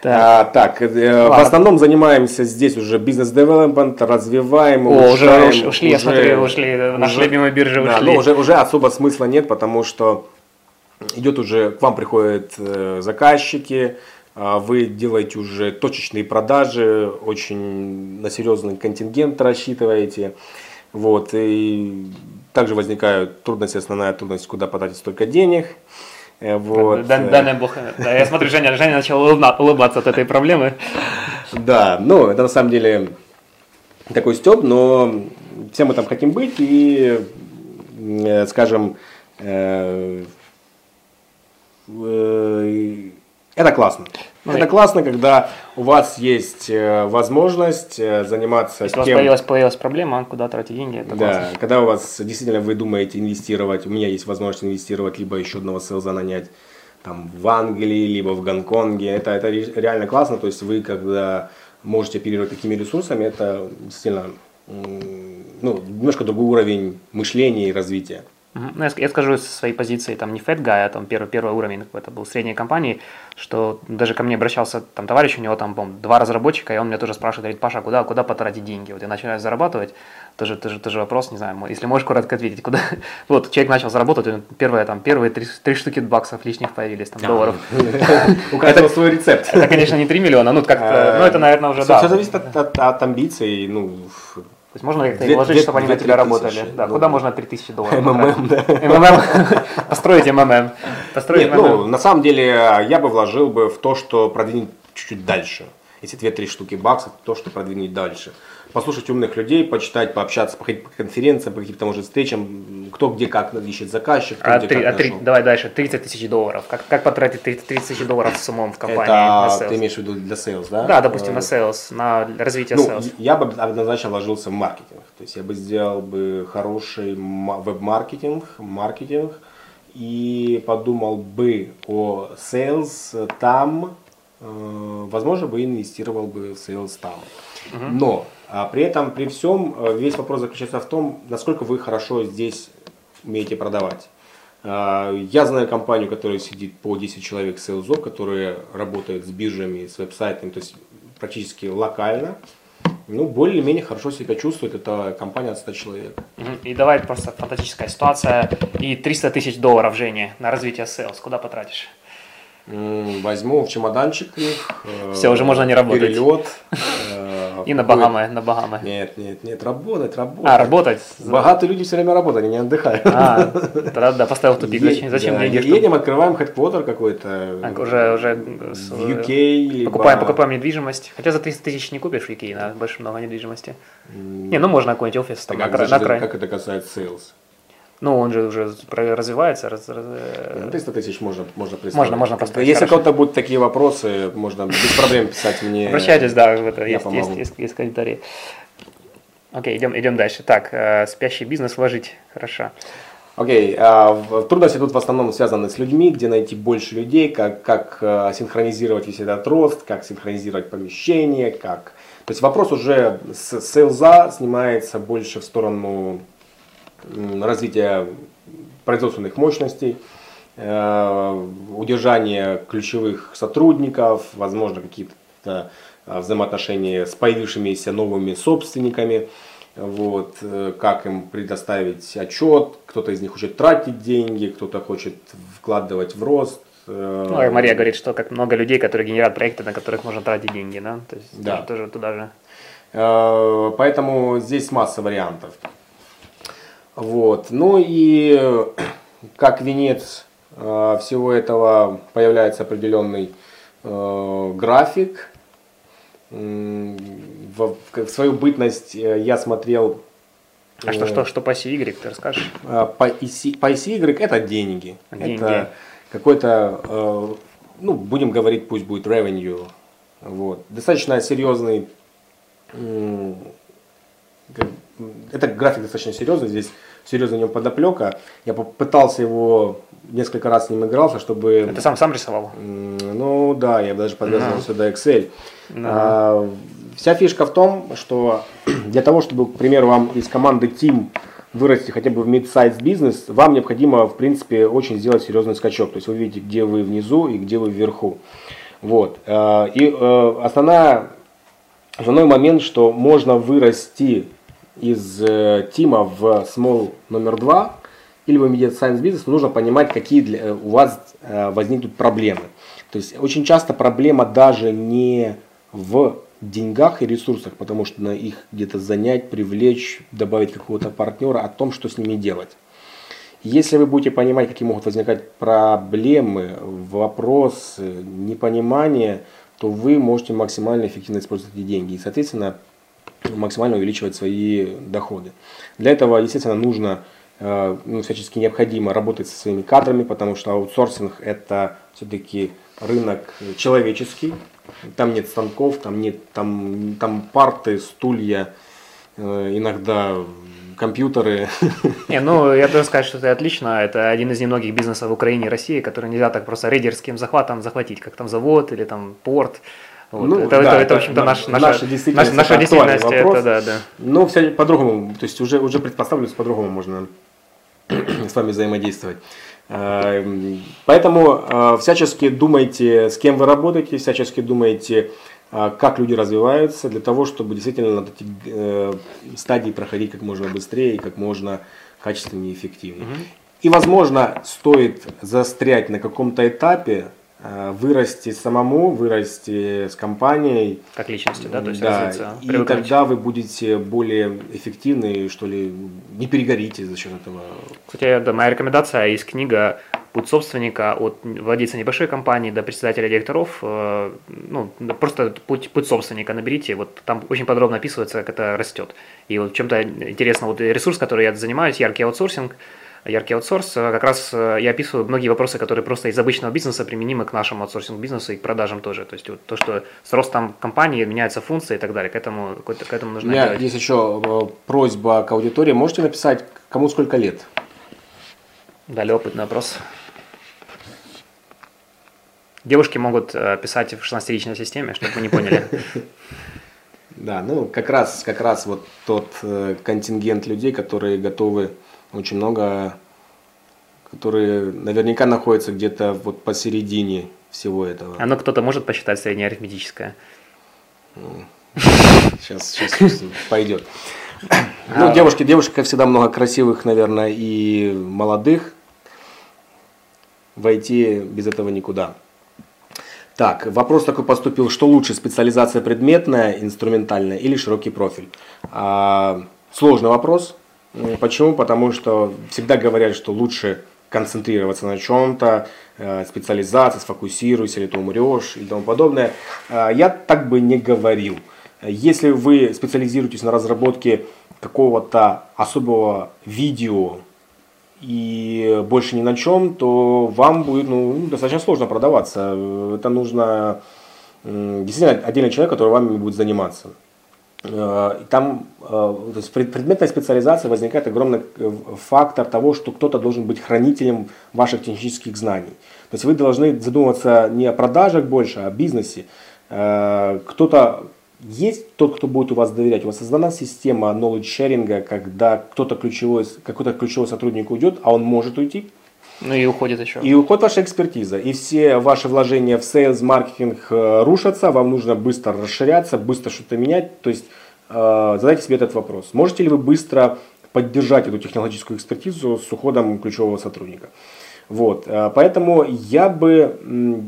Так, а, так э, в основном занимаемся здесь уже business development, развиваем, О, улучшаем. Уже ушли, уже, я смотрю, ушли, уже, наши любимые биржи да, ушли. Ну, уже, уже особо смысла нет, потому что идет уже, к вам приходят э, заказчики, а вы делаете уже точечные продажи, очень на серьезный контингент рассчитываете. Вот, и также возникают трудности, основная трудность, куда потратить столько денег. Э, вот. Дай, дай бог. Да, я смотрю, Женя, Женя начал улыбаться от этой проблемы. Да, ну, это на самом деле такой степ, но все мы там хотим быть и, э, скажем, это классно. Ну, это классно, когда у вас есть э, возможность э, заниматься Если тем... у вас появилась, появилась проблема, куда тратить деньги, это Да, классно. когда у вас действительно вы думаете инвестировать, у меня есть возможность инвестировать, либо еще одного селза нанять там, в Англии, либо в Гонконге, это, это реально классно, то есть вы когда можете оперировать такими ресурсами, это действительно ну, немножко другой уровень мышления и развития. Ну, я, я скажу со своей позиции, там не Fat Guy, а там первый, первый уровень это был средней компании, что даже ко мне обращался там товарищ, у него там, по два разработчика, и он меня тоже спрашивает, говорит, Паша, куда, куда потратить деньги? Вот я начинаю зарабатывать, тоже, тоже, тоже вопрос, не знаю, если можешь коротко ответить, куда. Вот, человек начал заработать, первые, там, первые три, три штуки баксов лишних появились, там, долларов. У каждого свой рецепт. Это, конечно, не 3 миллиона, ну, как ну, это, наверное, уже, да. Все зависит от амбиций, ну, есть можно как-то вложить, чтобы они на тебя работали. Да, ну, куда можно 3000 долларов? МММ, да. МММ. Построить МММ. Построить МММ. Ну, на самом деле, я бы вложил бы в то, что продвинуть чуть-чуть дальше. Эти 2-3 штуки баксов, то, что продвинуть дальше послушать умных людей, почитать, пообщаться, походить по конференциям, по каким-то, может, встречам, кто где как ищет заказчик, кто а, где три, как а три, Давай дальше, 30 тысяч долларов. Как, как потратить 30 тысяч долларов с умом в компании Это ты имеешь в виду для sales, да? Да, допустим, на sales, на развитие ну, sales. Я бы однозначно вложился в маркетинг. То есть я бы сделал бы хороший веб-маркетинг, маркетинг, и подумал бы о sales там, э, возможно, бы инвестировал бы в sales там. Угу. Но а при этом, при всем, э, весь вопрос заключается в том, насколько вы хорошо здесь умеете продавать. А, Я знаю компанию, которая сидит по 10 человек сейлзов, которые работают с биржами, с веб-сайтами, то есть практически локально. Ну, более-менее хорошо себя чувствует. Это компания от 100 человек. И давай просто фантастическая ситуация. И 300 тысяч долларов, Женя, на развитие sales. Куда потратишь? Возьму в чемоданчик их. э, Всё, уже можно не работать. Перелет. э, И на Багамы, на Багамы. Нет, нет, нет, работать, работать. А, работать? Богатые люди все время работают, они не отдыхают. А, тогда да, поставил тупик. Зачем, Е- зачем да, деньги? Едем, открываем headquarter какой-то. А, уже, уже в UK. либо- покупаем, покупаем недвижимость. Хотя за 300 тысяч не купишь в Икее, на больше много недвижимости. Не, ну можно какой-нибудь офис там, на, а край, подожди, на край. Как это касается sales? Ну, он же уже развивается. раз- раз- э, Ну, 300 тысяч можно, можно представить. Можно, можно поставить, Если кого-то будут такие вопросы, можно без проблем писать мне. Обращайтесь, да, в это, есть, есть, есть, есть комментарии. Окей, идем, идем дальше. Так, э, спящий бизнес вложить. Хорошо. Окей, а, в- трудности тут в основном связаны с людьми, где найти больше людей, как, как э, синхронизировать весь этот рост, как синхронизировать помещение, как... То есть вопрос уже с сейлза снимается больше в сторону м, развития производственных мощностей, э, удержания ключевых сотрудников, возможно, какие-то э, взаимоотношения с появившимися новыми собственниками, вот, э, как им предоставить отчет, кто-то из них хочет тратить деньги, кто-то хочет вкладывать в рост. Ну, и Мария говорит, что как много людей, которые генерят проекты, на которых можно тратить деньги, да? То есть Да. тоже, туда же. Поэтому здесь масса вариантов. Вот. Ну и э, как венец э, всего этого появляется определенный э, график. В, свою бытность я смотрел А что, что, что по оси Y, ты расскажешь? По IC, по ICY это деньги. Деньги. Это какой-то, ну, будем говорить, пусть будет revenue. Вот. Достаточно серьезный, это график достаточно серьезный, здесь серьезно в нем подоплека. Я попытался его, несколько раз с ним игрался, чтобы... Ты сам, сам рисовал? Ну да, я даже подвязал Ага. сюда Excel. Да. А, вся фишка в том, что для того, чтобы, к примеру, вам из команды Team вырасти хотя бы в mid-size бизнес, вам необходимо, в принципе, очень сделать серьезный скачок. То есть вы видите, где вы внизу и где вы вверху. Вот. А, И э, основная, основной момент, что можно вырасти из э, тима в small номер два или в immediate science бизнес, нужно понимать, какие для, э, у вас э, возникнут проблемы. То есть очень часто проблема даже не в деньгах и ресурсах, потому что на их где-то занять, привлечь, добавить какого-то партнера, о том, что с ними делать. Если вы будете понимать, какие могут возникать проблемы, вопросы, непонимание, то вы можете максимально эффективно использовать эти деньги и, соответственно, максимально увеличивать свои доходы. Для этого, естественно, нужно, э, ну, всячески необходимо работать со своими кадрами, потому что аутсорсинг это все-таки рынок человеческий. Там нет станков, там нет там, там парты, стулья, э, иногда компьютеры. Не, ну, я должен сказать, что это отлично. Это один из немногих бизнесов в Украине и России, который нельзя так просто рейдерским захватом захватить, как там завод или там порт. Вот. Ну, это, да, это, это это, в общем-то, на- наш, наша наша, действительность, наша, наша действительность. вопрос. Это, да, да. Но все по-другому, то есть уже, уже предпоставлю, по-другому можно с вами взаимодействовать. Э, м, Поэтому э, всячески думайте, с кем вы работаете, всячески думайте, э, как люди развиваются, для того, чтобы действительно эти э, стадии проходить как можно быстрее и как можно качественнее и эффективнее. И, возможно, стоит застрять на каком-то этапе, вырасти самому, вырасти с компанией, Как личности, да, то есть да, развиться, и тогда вы будете более эффективны, что ли, не перегорите за счет этого. Кстати, да, моя рекомендация есть книга «Путь собственника» от владельца небольшой компании до председателя директоров. Э, Ну, просто путь, путь собственника наберите, вот там очень подробно описывается, как это растет. И вот чем-то интересно, вот ресурс, который я занимаюсь, яркий аутсорсинг, яркий аутсорс, э, как раз э, я описываю многие вопросы, которые просто из обычного бизнеса применимы к нашему аутсорсинг-бизнесу и к продажам тоже. То есть вот то, что с ростом компании меняются функции и так далее, к этому, к этому У нужно меня делать. есть еще э, просьба к аудитории. Можете написать, кому сколько лет? Дали опытный вопрос. Девушки могут писать в 16-личной системе, чтобы вы не поняли. Да, ну как раз, как раз вот тот контингент людей, которые готовы очень много который наверняка находится где-то вот посередине всего этого. А ну кто-то может посчитать среднеарифметическое? Сейчас, сейчас пойдет. Ну, девушки, девушек, как всегда, много красивых, наверное, и молодых. Войти без этого никуда. Так, вопрос такой поступил, что лучше, специализация предметная, инструментальная или широкий профиль? А, сложный вопрос. Почему? Потому что всегда говорят, что лучше концентрироваться на чем-то, э, специализация, сфокусируйся, или ты умрешь и тому подобное. А, я так бы не говорил. Если вы специализируетесь на разработке какого-то особого видео и больше ни на чем, то вам будет ну, достаточно сложно продаваться. Это нужно действительно отдельный человек, который вами будет заниматься. Э, там э, то есть предметная специализация возникает огромный э, фактор того, что кто-то должен быть хранителем ваших технических знаний. То есть вы должны задумываться не о продажах больше, а о бизнесе. Кто-то есть тот, кто будет у вас доверять. У вас создана система knowledge sharing, когда кто-то ключевой, какой-то ключевой сотрудник уйдет, а он может уйти, ну и уходит еще. И уходит ваша экспертиза. И все ваши вложения в sales, маркетинг э, рушатся, вам нужно быстро расширяться, быстро что-то менять. То есть э, задайте себе этот вопрос. Можете ли вы быстро поддержать эту технологическую экспертизу с уходом ключевого сотрудника? Вот. Э, поэтому я бы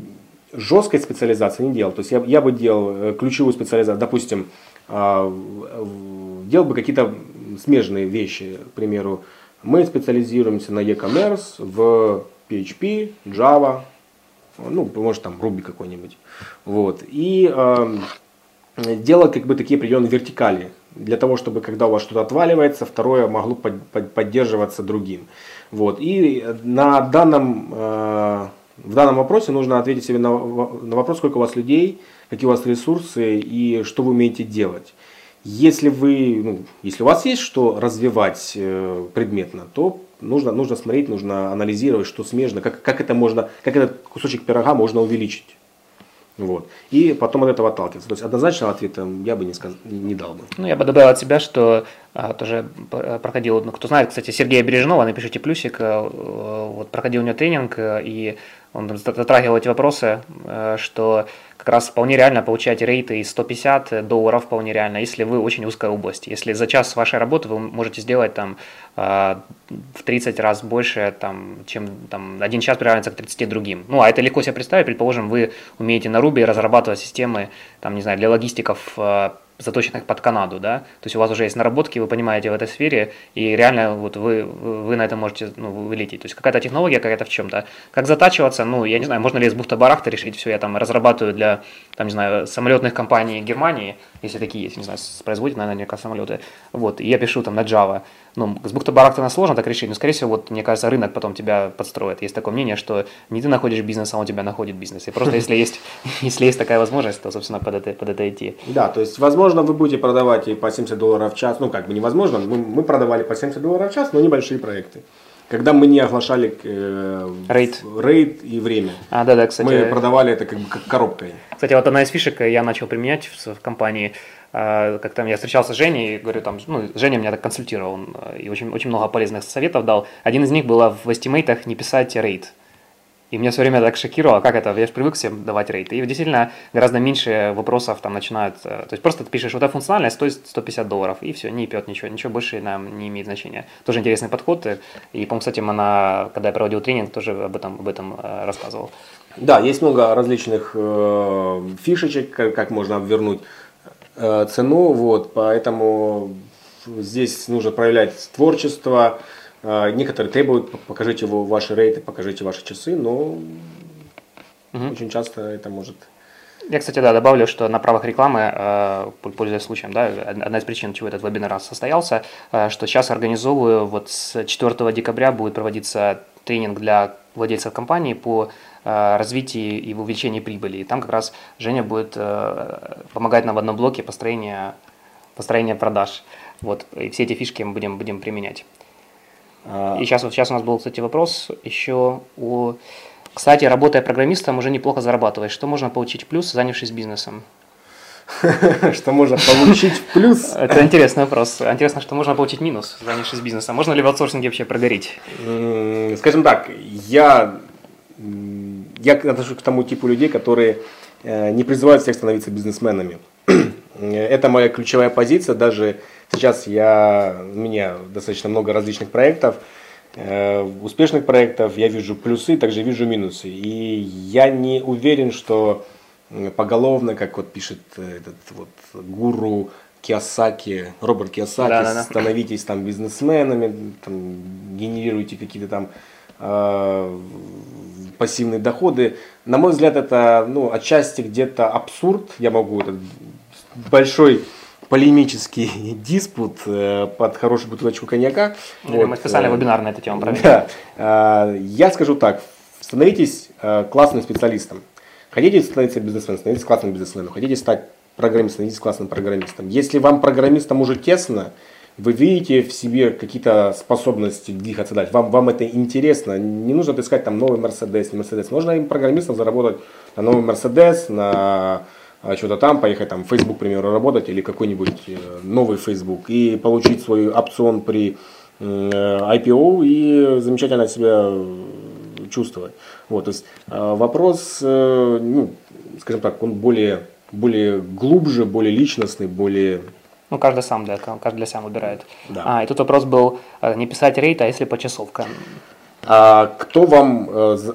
жесткой специализации не делал. То есть я, я бы делал ключевую специализацию, допустим, делал бы какие-то смежные вещи, к примеру, мы специализируемся на e-commerce в PHP, Java, ну, может там Ruby какой-нибудь. Вот. И э, делать как бы такие определенные вертикали, для того, чтобы когда у вас что-то отваливается, второе могло под, под, поддерживаться другим. Вот. И на данном, э, в данном вопросе нужно ответить себе на, на вопрос, сколько у вас людей, какие у вас ресурсы и что вы умеете делать. Если вы, ну, если у вас есть что развивать э, предметно, то нужно, нужно смотреть, нужно анализировать, что смежно, как, как это можно, как этот кусочек пирога можно увеличить. Вот. И потом от этого отталкиваться. То есть однозначного ответа я бы не, сказ... не дал бы. Ну, я бы добавил от себя, что а, тоже проходил, ну, кто знает, кстати, Сергея Бережного, напишите плюсик, а, вот проходил у него тренинг, э, и он затрагивал эти вопросы, э, что как раз вполне реально получать рейты из 150 долларов вполне реально, если вы очень узкая область. Если за час вашей работы вы можете сделать там э, в 30 раз больше, там, чем там, один час приравняется к 30 другим. Ну, а это легко себе представить. Предположим, вы умеете на Ruby разрабатывать системы, там, не знаю, для логистиков э, заточенных под Канаду, да, то есть у вас уже есть наработки, вы понимаете в этой сфере, и реально вот вы, вы на это можете ну, вылететь. То есть какая-то технология какая-то в чем-то. Как затачиваться, ну, я не знаю, можно ли из бухта-барахта решить все, я там разрабатываю для, там, не знаю, самолетных компаний Германии, если такие есть, не знаю, производят, наверняка, самолеты, вот, и я пишу там на Java, ну, с бухта-барахта сложно так решить, но, скорее всего, вот, мне кажется, рынок потом тебя подстроит. Есть такое мнение, что не ты находишь бизнес, а он тебя находит бизнес. И просто если есть, если есть такая возможность, то, собственно, под это, под это идти. Да, то есть, возможно, вы будете продавать и по 70 долларов в час, ну, как бы невозможно, мы, мы продавали по 70 долларов в час, но небольшие проекты. Когда мы не оглашали э, рейд. рейд и время. А, да, да, кстати. Мы продавали это как бы как коробкой. Кстати, вот одна из фишек я начал применять в, в компании – а, как там я встречался с Женей, говорю, там, ну, Женя меня так консультировал он, э, и очень, очень много полезных советов дал. Один из них было в эстимейтах не писать рейд. И меня все время так шокировало, как это, я же привык всем давать рейд. И действительно гораздо меньше вопросов там начинают, э, то есть просто ты пишешь, вот эта функциональность стоит 150 долларов, и все, не пьет ничего, ничего больше нам не имеет значения. Тоже интересный подход, и, по-моему, кстати, она, когда я проводил тренинг, тоже об этом, об этом э, рассказывал. Да, есть много различных э, фишечек, как, как можно обвернуть Э, цену, вот, поэтому здесь нужно проявлять творчество. Э, некоторые требуют, покажите его, ваши рейты, покажите ваши часы, но угу. очень часто это может я, кстати, да, добавлю, что на правах рекламы, э, пользуясь случаем, да, одна из причин, чего этот вебинар состоялся, что сейчас организовываю, вот с 4 декабря будет проводиться тренинг для владельцев компании по Э, развитии и увеличении прибыли. И там как раз Женя будет э, помогать нам в одном блоке построения, построения продаж. Вот, и все эти фишки мы будем, будем применять. А. И сейчас, вот сейчас у нас был, кстати, вопрос еще о... Кстати, работая программистом, уже неплохо зарабатываешь. Что можно получить плюс, занявшись бизнесом? Что можно получить в плюс? Это интересный вопрос. Интересно, что можно получить минус, занявшись бизнесом. Можно ли в аутсорсинге вообще прогореть? Скажем так, я, я отношусь к тому типу людей, которые э, не призывают всех становиться бизнесменами. Это моя ключевая позиция. Даже сейчас я, у меня достаточно много различных проектов, э, успешных проектов. Я вижу плюсы, также вижу минусы. И я не уверен, что поголовно, как вот пишет э, этот вот гуру Киосаки, Роберт Киосаки, да, да, да. становитесь там бизнесменами, там, генерируйте какие-то там э, пассивные доходы. На мой взгляд, это ну, отчасти где-то абсурд. Я могу этот большой полемический диспут э, под хорошую бутылочку коньяка. Вот. Мы специально э, вебинар на эту тему провели. Да. Э, я скажу так, становитесь классным специалистом. Хотите становиться бизнесменом, становитесь классным бизнесменом. Хотите стать программистом, становитесь классным программистом. Если вам программистом уже тесно, вы видите в себе какие-то способности двигаться дальше, вам, вам это интересно, не нужно искать там новый Мерседес, не Мерседес. Можно им программистом заработать на новый Мерседес, на что-то там, поехать там в Facebook, к примеру, работать или какой-нибудь э, новый Facebook и получить свой опцион при IPO и замечательно себя чувствовать. Вот, то есть э, вопрос, э, ну, скажем так, он более, более глубже, более личностный, более ну, каждый сам для, каждый для себя выбирает. Да. А, и тут вопрос был э, не писать рейд, а если по часовкам. А кто вам,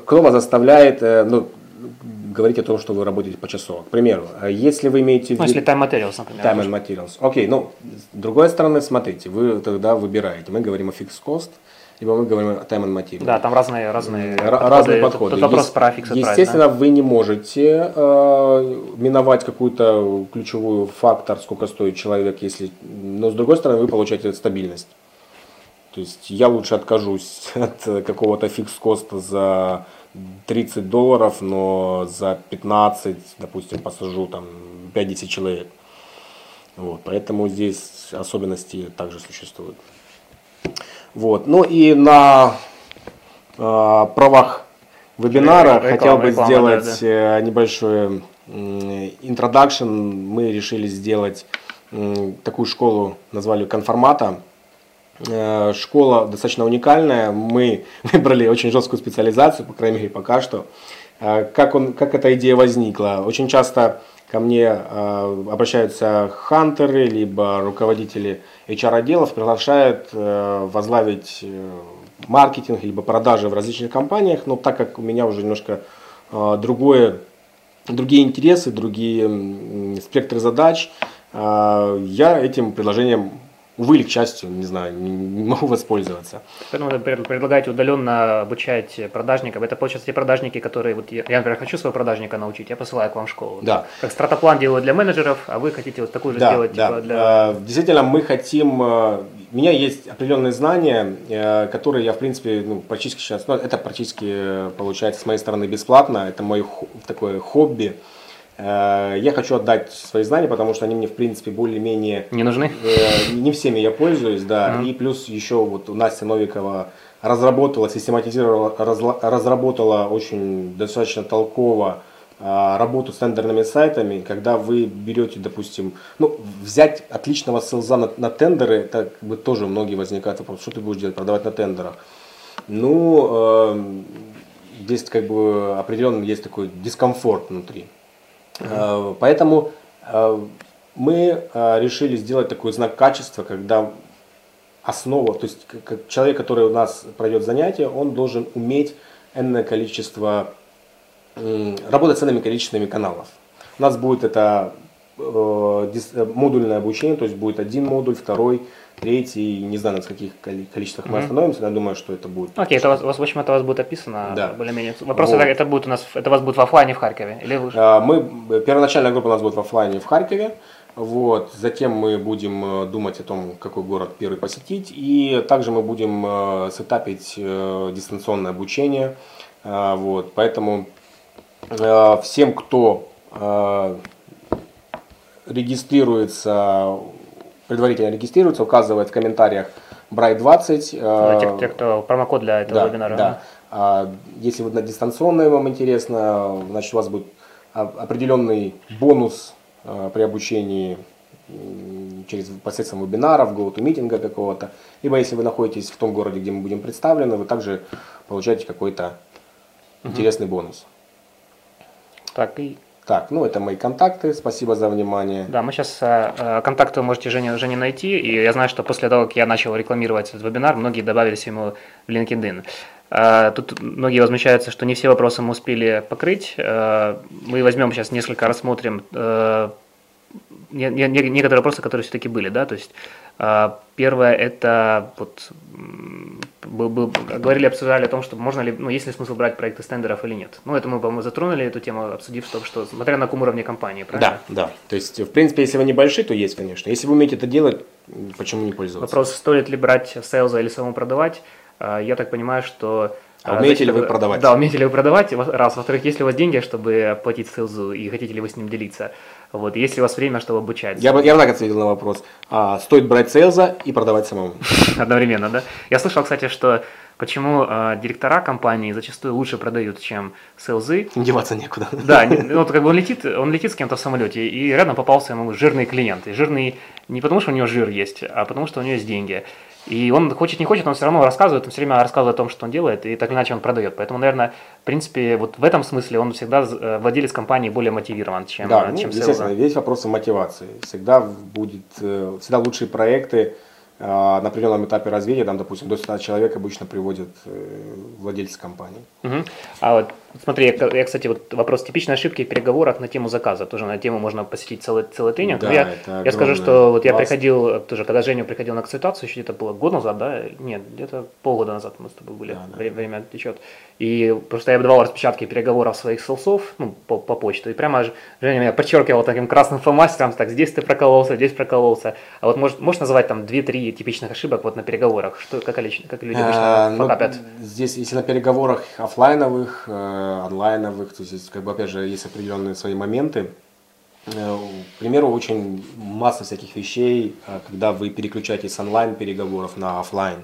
кто вас заставляет, ну, говорить о том, что вы работаете по часу? К примеру, если вы имеете... Ну, если time materials, например. Time and materials. Окей, ну, с другой стороны, смотрите, вы тогда выбираете. Мы говорим о fixed cost, либо мы говорим о time and material. Да, там разные, разные подходы. Разные подходы. Тут, тут вопрос про фикс Естественно, вы не можете э, миновать какую-то ключевую фактор, сколько стоит человек, если, но с другой стороны вы получаете стабильность. То есть я лучше откажусь от какого-то фикс-коста за 30 долларов, но за 15, допустим, посажу там 5-10 человек. Вот, поэтому здесь особенности также существуют. Вот. Ну и на э, правах вебинара реклама, хотел бы реклама, сделать да, да. Э, небольшой introduction. Мы решили сделать такую школу, назвали конформата. Э, школа достаточно уникальная. Мы выбрали очень жесткую специализацию, по крайней мере, пока что. Э, как, он, как эта идея возникла? Очень часто ко мне обращаются хантеры, либо руководители HR-отделов приглашают э, возглавить э, маркетинг либо продажи в различных компаниях, но так как у меня уже немножко э, другое, другие интересы, другие спектры задач, я этим предложением увы или к счастью, не знаю, не, не могу воспользоваться. Поэтому вы предлагаете удаленно обучать продажников. Это, получается, те продажники, которые, вот я, например, хочу своего продажника научить, я посылаю к вам в школу. Да. Как стратоплан делаю для менеджеров, а вы хотите вот такую же да, сделать да. типа, для... А, действительно, мы хотим... Э, у меня есть определенные знания, э, которые я, в принципе, ну, практически сейчас... Ну, это практически э, получается с моей стороны бесплатно. Это мое такое хобби. Э, я хочу отдать свои знания, потому что они мне, в принципе, более-менее... Не нужны? Э, не всеми я пользуюсь, да. Mm-hmm. И плюс еще вот Настя Новикова разработала, систематизировала, разработала очень достаточно толково э, работу с тендерными сайтами, когда вы берете, допустим, ну, взять отличного селза на, на тендеры, это как бы тоже многие возникают вопрос, что ты будешь делать, продавать на тендерах. Ну, э, здесь как бы определенно есть такой дискомфорт внутри. Э, поэтому э, мы э, решили сделать такой знак качества, когда основа, то есть человек, который у нас пройдет занятие, он должен уметь энное количество, работать с энными количествами каналов. У нас будет это модульное обучение, то есть будет один модуль, второй, третий, не знаю, на каких количествах мы остановимся, но я думаю, что это будет. Окей, это у вас, в общем, это у вас будет описано да. более-менее. Вопрос, вот. это, это будет у нас, это у вас будет в офлайне в Харькове? Или вы... А, мы, первоначальная группа у нас будет в офлайне в Харькове, вот, затем мы будем э, думать о том, какой город первый посетить, и также мы будем э, сетапить э, дистанционное обучение, вот, поэтому всем, кто регистрируется предварительно регистрируется, указывает в комментариях Bright20. Да, те, те, кто промокод для этого да, вебинара. Да. А, если вы на дистанционное вам интересно, значит у вас будет определенный бонус э, при обучении через посредством вебинаров, GoToMeeting какого-то. Либо если вы находитесь в том городе, где мы будем представлены, вы также получаете какой-то интересный бонус. Так, и Так, ну это мои контакты. Спасибо за внимание. Да, мы сейчас контакты вы можете Жене, Жене найти, и я знаю, что после того, как я начал рекламировать этот вебинар, многие добавились ему в LinkedIn. Э, Тут многие возмущаются, что не все вопросы мы успели покрыть. Э, Мы возьмем сейчас несколько, рассмотрим э, не- не- не- некоторые вопросы, которые все-таки были, да, то есть э, первое это вот был- был- говорили, обсуждали о том, что можно ли, ну, есть ли смысл брать проекты с тендеров или нет. Ну, это мы, по-моему, затронули эту тему, обсудив, что, что смотря на каком уровне компании, правильно? Да, да. То есть, в принципе, если вы небольшие, то есть, конечно. Если вы умеете это делать, почему не пользоваться? Вопрос, стоит ли брать сейлза или самому продавать, э, я так понимаю, что... А э, умеете ли значит, вы продавать? Да, умеете ли вы продавать, раз. Во-вторых, есть ли у вас деньги, чтобы платить сейлзу, и хотите ли вы с ним делиться? Вот, и есть ли у вас время, чтобы обучать? Я бы, я бы так ответил на вопрос. А, стоит брать сейлза и продавать самому. Одновременно, да? Я слышал, кстати, что почему э, директора компании зачастую лучше продают, чем сейлзы. Деваться некуда. Да, ну, вот как бы он летит, он летит с кем-то в самолете, и рядом попался ему жирный клиент. И жирный не потому, что у него жир есть, а потому, что у него есть деньги. И он хочет, не хочет, он все равно рассказывает, он все время рассказывает о том, что он делает, и так или иначе он продает. Поэтому, наверное, в принципе, вот в этом смысле он всегда, э, владелец компании, более мотивирован, чем, Да, э, ну, чем sales. естественно, весь вопрос о мотивации. Всегда будет, э, всегда лучшие проекты на определенном этапе развития, там, допустим, до 100 человек обычно приводят владельцы компании. Мгм. А вот смотри, я, я, кстати, вот вопрос типичной ошибки в переговорах на тему заказа. Тоже на тему можно посетить целый, целый тренинг. Да, Но я, я скажу, что вот я приходил, тоже, когда Женя приходил на консультацию, еще где-то было год назад, да? Нет, где-то полгода назад мы с тобой были, Да, да. Вре- время течет. И просто я давал распечатки переговоров своих селсов, ну, по, по почту, и прямо Женя меня подчеркивал таким красным фломастером, так, здесь ты прокололся, здесь прокололся. А вот может, можешь назвать там 2-3 типичных ошибок вот на переговорах? Что, как, как люди обычно ну, факапят? Здесь, если на переговорах оффлайновых, э, онлайновых, то есть, как бы, опять же, есть определенные свои моменты. Э, К примеру, очень масса всяких вещей, э, когда вы переключаетесь с онлайн переговоров на офлайн.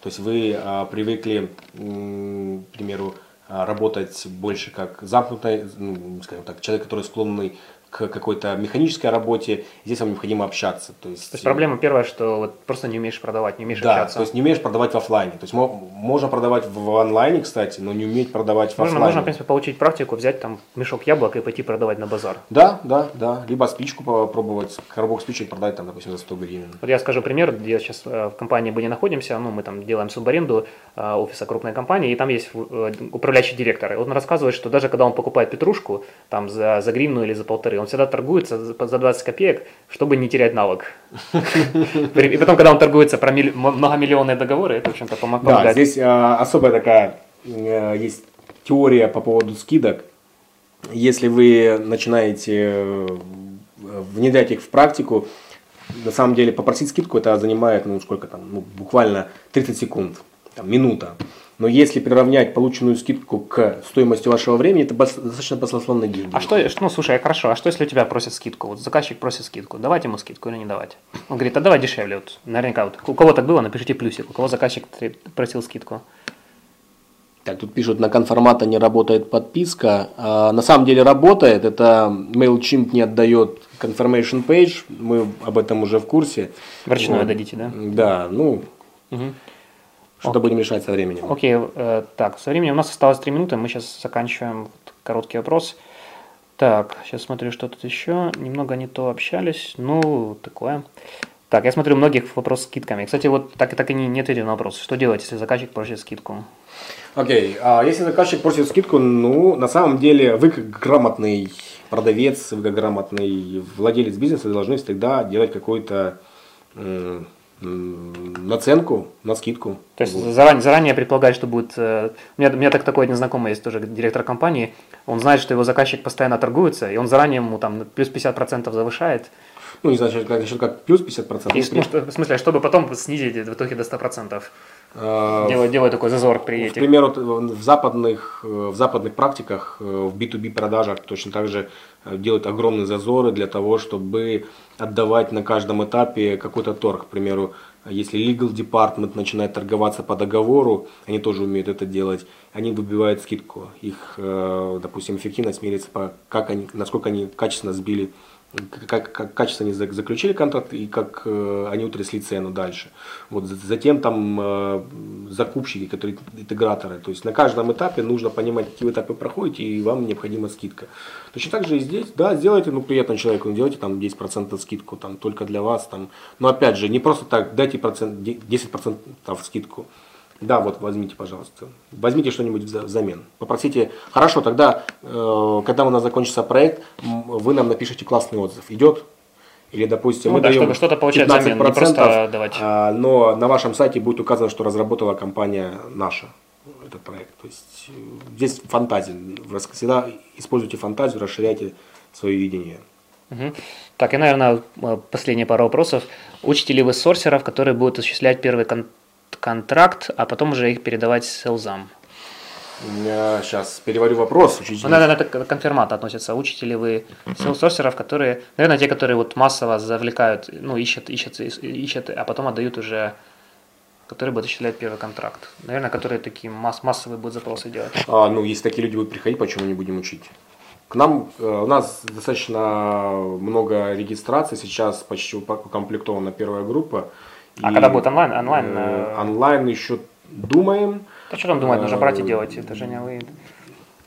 То есть вы э, привыкли, к примеру, работать больше как замкнутой, ну, скажем так, человек, который склонный к какой-то механической работе, здесь вам необходимо общаться. То есть, То есть проблема первая, что вот просто не умеешь продавать, не умеешь да, общаться. то есть не умеешь продавать в офлайне. То есть мо- можно продавать в онлайне, кстати, но не уметь продавать в Можно, офлайне. можно, в принципе, получить практику, взять там мешок яблок и пойти продавать на базар. Да, да, да. Либо спичку попробовать, коробок спичек продать, там, допустим, за 100 гривен. Вот я скажу пример, где сейчас в компании мы не находимся, ну, мы там делаем субаренду э, офиса крупной компании, и там есть э, управляющий директор. И он рассказывает, что даже когда он покупает петрушку там за, за гривну или за полторы, он всегда торгуется за за 20 копеек, чтобы не терять навык. И потом, когда он торгуется про многомиллионные договоры, это, в общем-то, помо- Да, помогает. здесь а, особая такая э, есть теория по поводу скидок. Если вы начинаете э, внедрять их в практику, на самом деле попросить скидку это занимает, ну сколько там, ну, буквально 30 секунд, там, минута. Но если приравнять полученную скидку к стоимости вашего времени, это достаточно баснословные деньги. А что, ну слушай, хорошо, а что если у тебя просят скидку? Вот заказчик просит скидку, давать ему скидку или не давать? Он говорит, а давай дешевле. Вот, наверняка, вот, у кого так было, напишите плюсик, у кого заказчик просил скидку. Так, тут пишут, на конформата не работает подписка. А, на самом деле работает. Это MailChimp не отдает confirmation page. Мы об этом уже в курсе. Вручную Вот. дадите, да? Да, ну, Мгм. Что-то будем решать со временем. Окей, э, так, со временем у нас осталось 3 минуты, мы сейчас заканчиваем Вот короткий вопрос. Так, сейчас смотрю, что тут еще. Немного не то общались, ну, такое. Так, я смотрю, у многих вопрос с скидками. Кстати, вот так и так и не, не ответили на вопрос. Что делать, если заказчик просит скидку? Окей, а если заказчик просит скидку, ну, на самом деле, вы как грамотный продавец, вы как грамотный владелец бизнеса должны всегда делать м, наценку на скидку. То есть Вот. заранее, заранее предполагать, что будет... э, У меня, у меня так такой один знакомый есть тоже директор компании. Он знает, что его заказчик постоянно торгуется, и он заранее ему там плюс 50% завышает. Ну, не знаю, как, насчет как плюс 50%. И, ну, что- в смысле, чтобы потом снизить в итоге до 100%. а, Делаю, делаю такой зазор при К этих. примеру, т- в западных, э, в западных практиках, э, в B2B продажах точно так же э, делают огромные зазоры для того, чтобы отдавать на каждом этапе какой-то торг. К примеру, если legal department начинает торговаться по договору, они тоже умеют это делать, они выбивают скидку. Их, э, допустим, эффективность меряется по как они, насколько они качественно сбили как, как качественно они заключили контракт и как э, они утрясли цену дальше. Вот, затем там э, закупщики, которые интеграторы. То есть на каждом этапе нужно понимать, какие этапы проходите, и вам необходима скидка. Точно так же и здесь, да, сделайте ну, приятно человеку, ну, делайте там 10% скидку там, только для вас. Там. Но опять же, не просто так, дайте процент, 10% скидку. Да, вот возьмите, пожалуйста. Возьмите что-нибудь взамен. Попросите, хорошо, тогда, э, когда у нас закончится проект, вы нам напишите классный отзыв. Идет? Или, допустим, ну, мы да, даем чтобы что-то получать взамен, не просто давать. А, но на вашем сайте будет указано, что разработала компания наша этот проект. То есть э, здесь фантазия. Всегда используйте фантазию, расширяйте свое видение. Угу. Так, и, наверное, э, последние пару вопросов. Учите ли вы сорсеров, которые будут осуществлять первый контакт контракт, а потом уже их передавать селзам. Я сейчас переварю вопрос. Ну, наверное, это к конфирмату относится. Учите ли вы селсорсеров, которые, наверное, те, которые вот массово завлекают, ну, ищут, ищут, ищут, а потом отдают уже которые будут осуществлять первый контракт. Наверное, которые такие масс массовые будут запросы делать. А, ну, если такие люди будут приходить, почему не будем учить? К нам, э, у нас достаточно много регистраций, сейчас почти укомплектована первая группа. А и, когда будет онлайн? Онлайн, э, э, онлайн еще думаем. Да что там думать, нужно брать и э, делать. Это же не вы.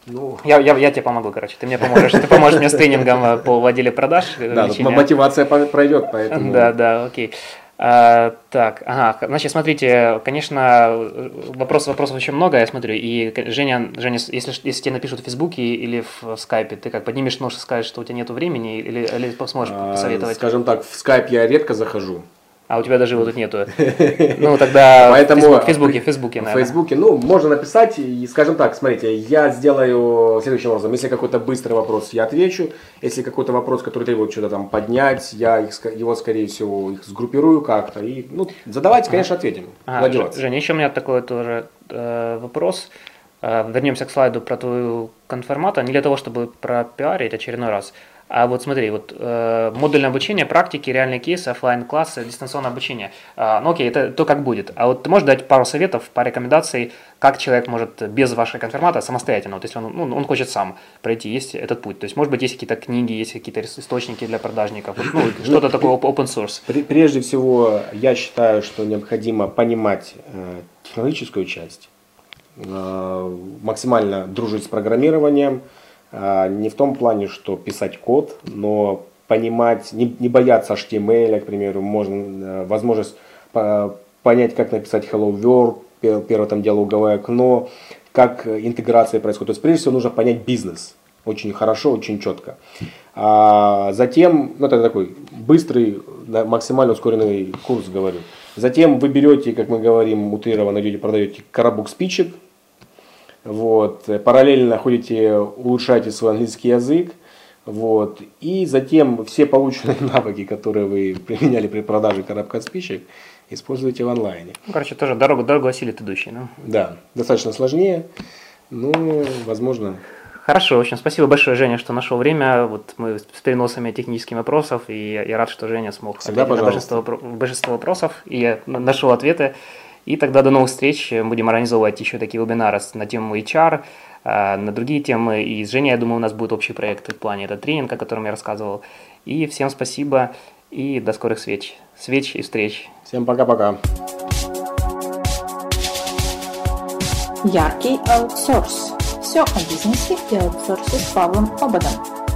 Ну, я, я, я тебе помогу, короче. Ты мне поможешь. Ты поможешь мне с тренингом по отделе продаж. Да, мотивация пройдет, поэтому. Да, да, окей. А, так, ага, значит, смотрите, конечно, вопрос, вопросов очень много, я смотрю, и Женя, Женя если, если тебе напишут в Фейсбуке или в Скайпе, ты как поднимешь нож и скажешь, что у тебя нет времени, или, или сможешь а, посоветовать? Скажем так, в Скайп я редко захожу, а у тебя даже его тут нету. Ну, тогда Поэтому в Фейсбуке, в Фейсбуке, наверное. В Фейсбуке, ну, можно написать, и, скажем так, смотрите, я сделаю следующим образом. Если какой-то быстрый вопрос, я отвечу. Если какой-то вопрос, который требует что-то там поднять, я их, его, скорее всего, их сгруппирую как-то. И, ну, задавайте, конечно, ответим. Ага, Женя, еще у меня такой тоже э, вопрос. Э, вернемся к слайду про твою конформату. Не для того, чтобы пропиарить очередной раз. А вот смотри, вот э, модульное обучение, практики, реальные кейсы, офлайн классы дистанционное обучение. Э, ну окей, это то, как будет. А вот ты можешь дать пару советов, пару рекомендаций, как человек может без вашей конфирмата самостоятельно, вот если он, ну, он хочет сам пройти, есть этот путь. То есть, может быть, есть какие-то книги, есть какие-то источники для продажников, вот, ну, что-то такое open source. Прежде всего, я считаю, что необходимо понимать э, технологическую часть, э, максимально дружить с программированием, а, не в том плане, что писать код, но понимать, не, не бояться HTML, к примеру, можно, э, возможность понять, как написать Hello World, первое там диалоговое окно, как интеграция происходит. То есть, прежде всего, нужно понять бизнес очень хорошо, очень четко. А затем, ну это такой быстрый, максимально ускоренный курс, говорю. Затем вы берете, как мы говорим, утрированно идете, продаете коробок спичек, вот. Параллельно ходите, улучшаете свой английский язык. Вот. И затем все полученные навыки, которые вы применяли при продаже коробка спичек, используйте в онлайне. Ну, короче, тоже дорогу, дорогу осилит идущий. Ну. Да, достаточно сложнее, но возможно. Хорошо, в общем, спасибо большое, Женя, что нашел время. Вот мы с переносами технических вопросов, и я рад, что Женя смог Всегда, ответить на большинство, большинство вопросов, и я нашел ответы. И тогда до новых встреч. Будем организовывать еще такие вебинары на тему HR, а, на другие темы. И с Женей, я думаю, у нас будет общий проект в плане это тренинг, о котором я рассказывал. И всем спасибо и до скорых встреч. Свеч и встреч. Всем пока-пока. Яркий аутсорс. Все о бизнесе и аутсорсе с Павлом Ободом.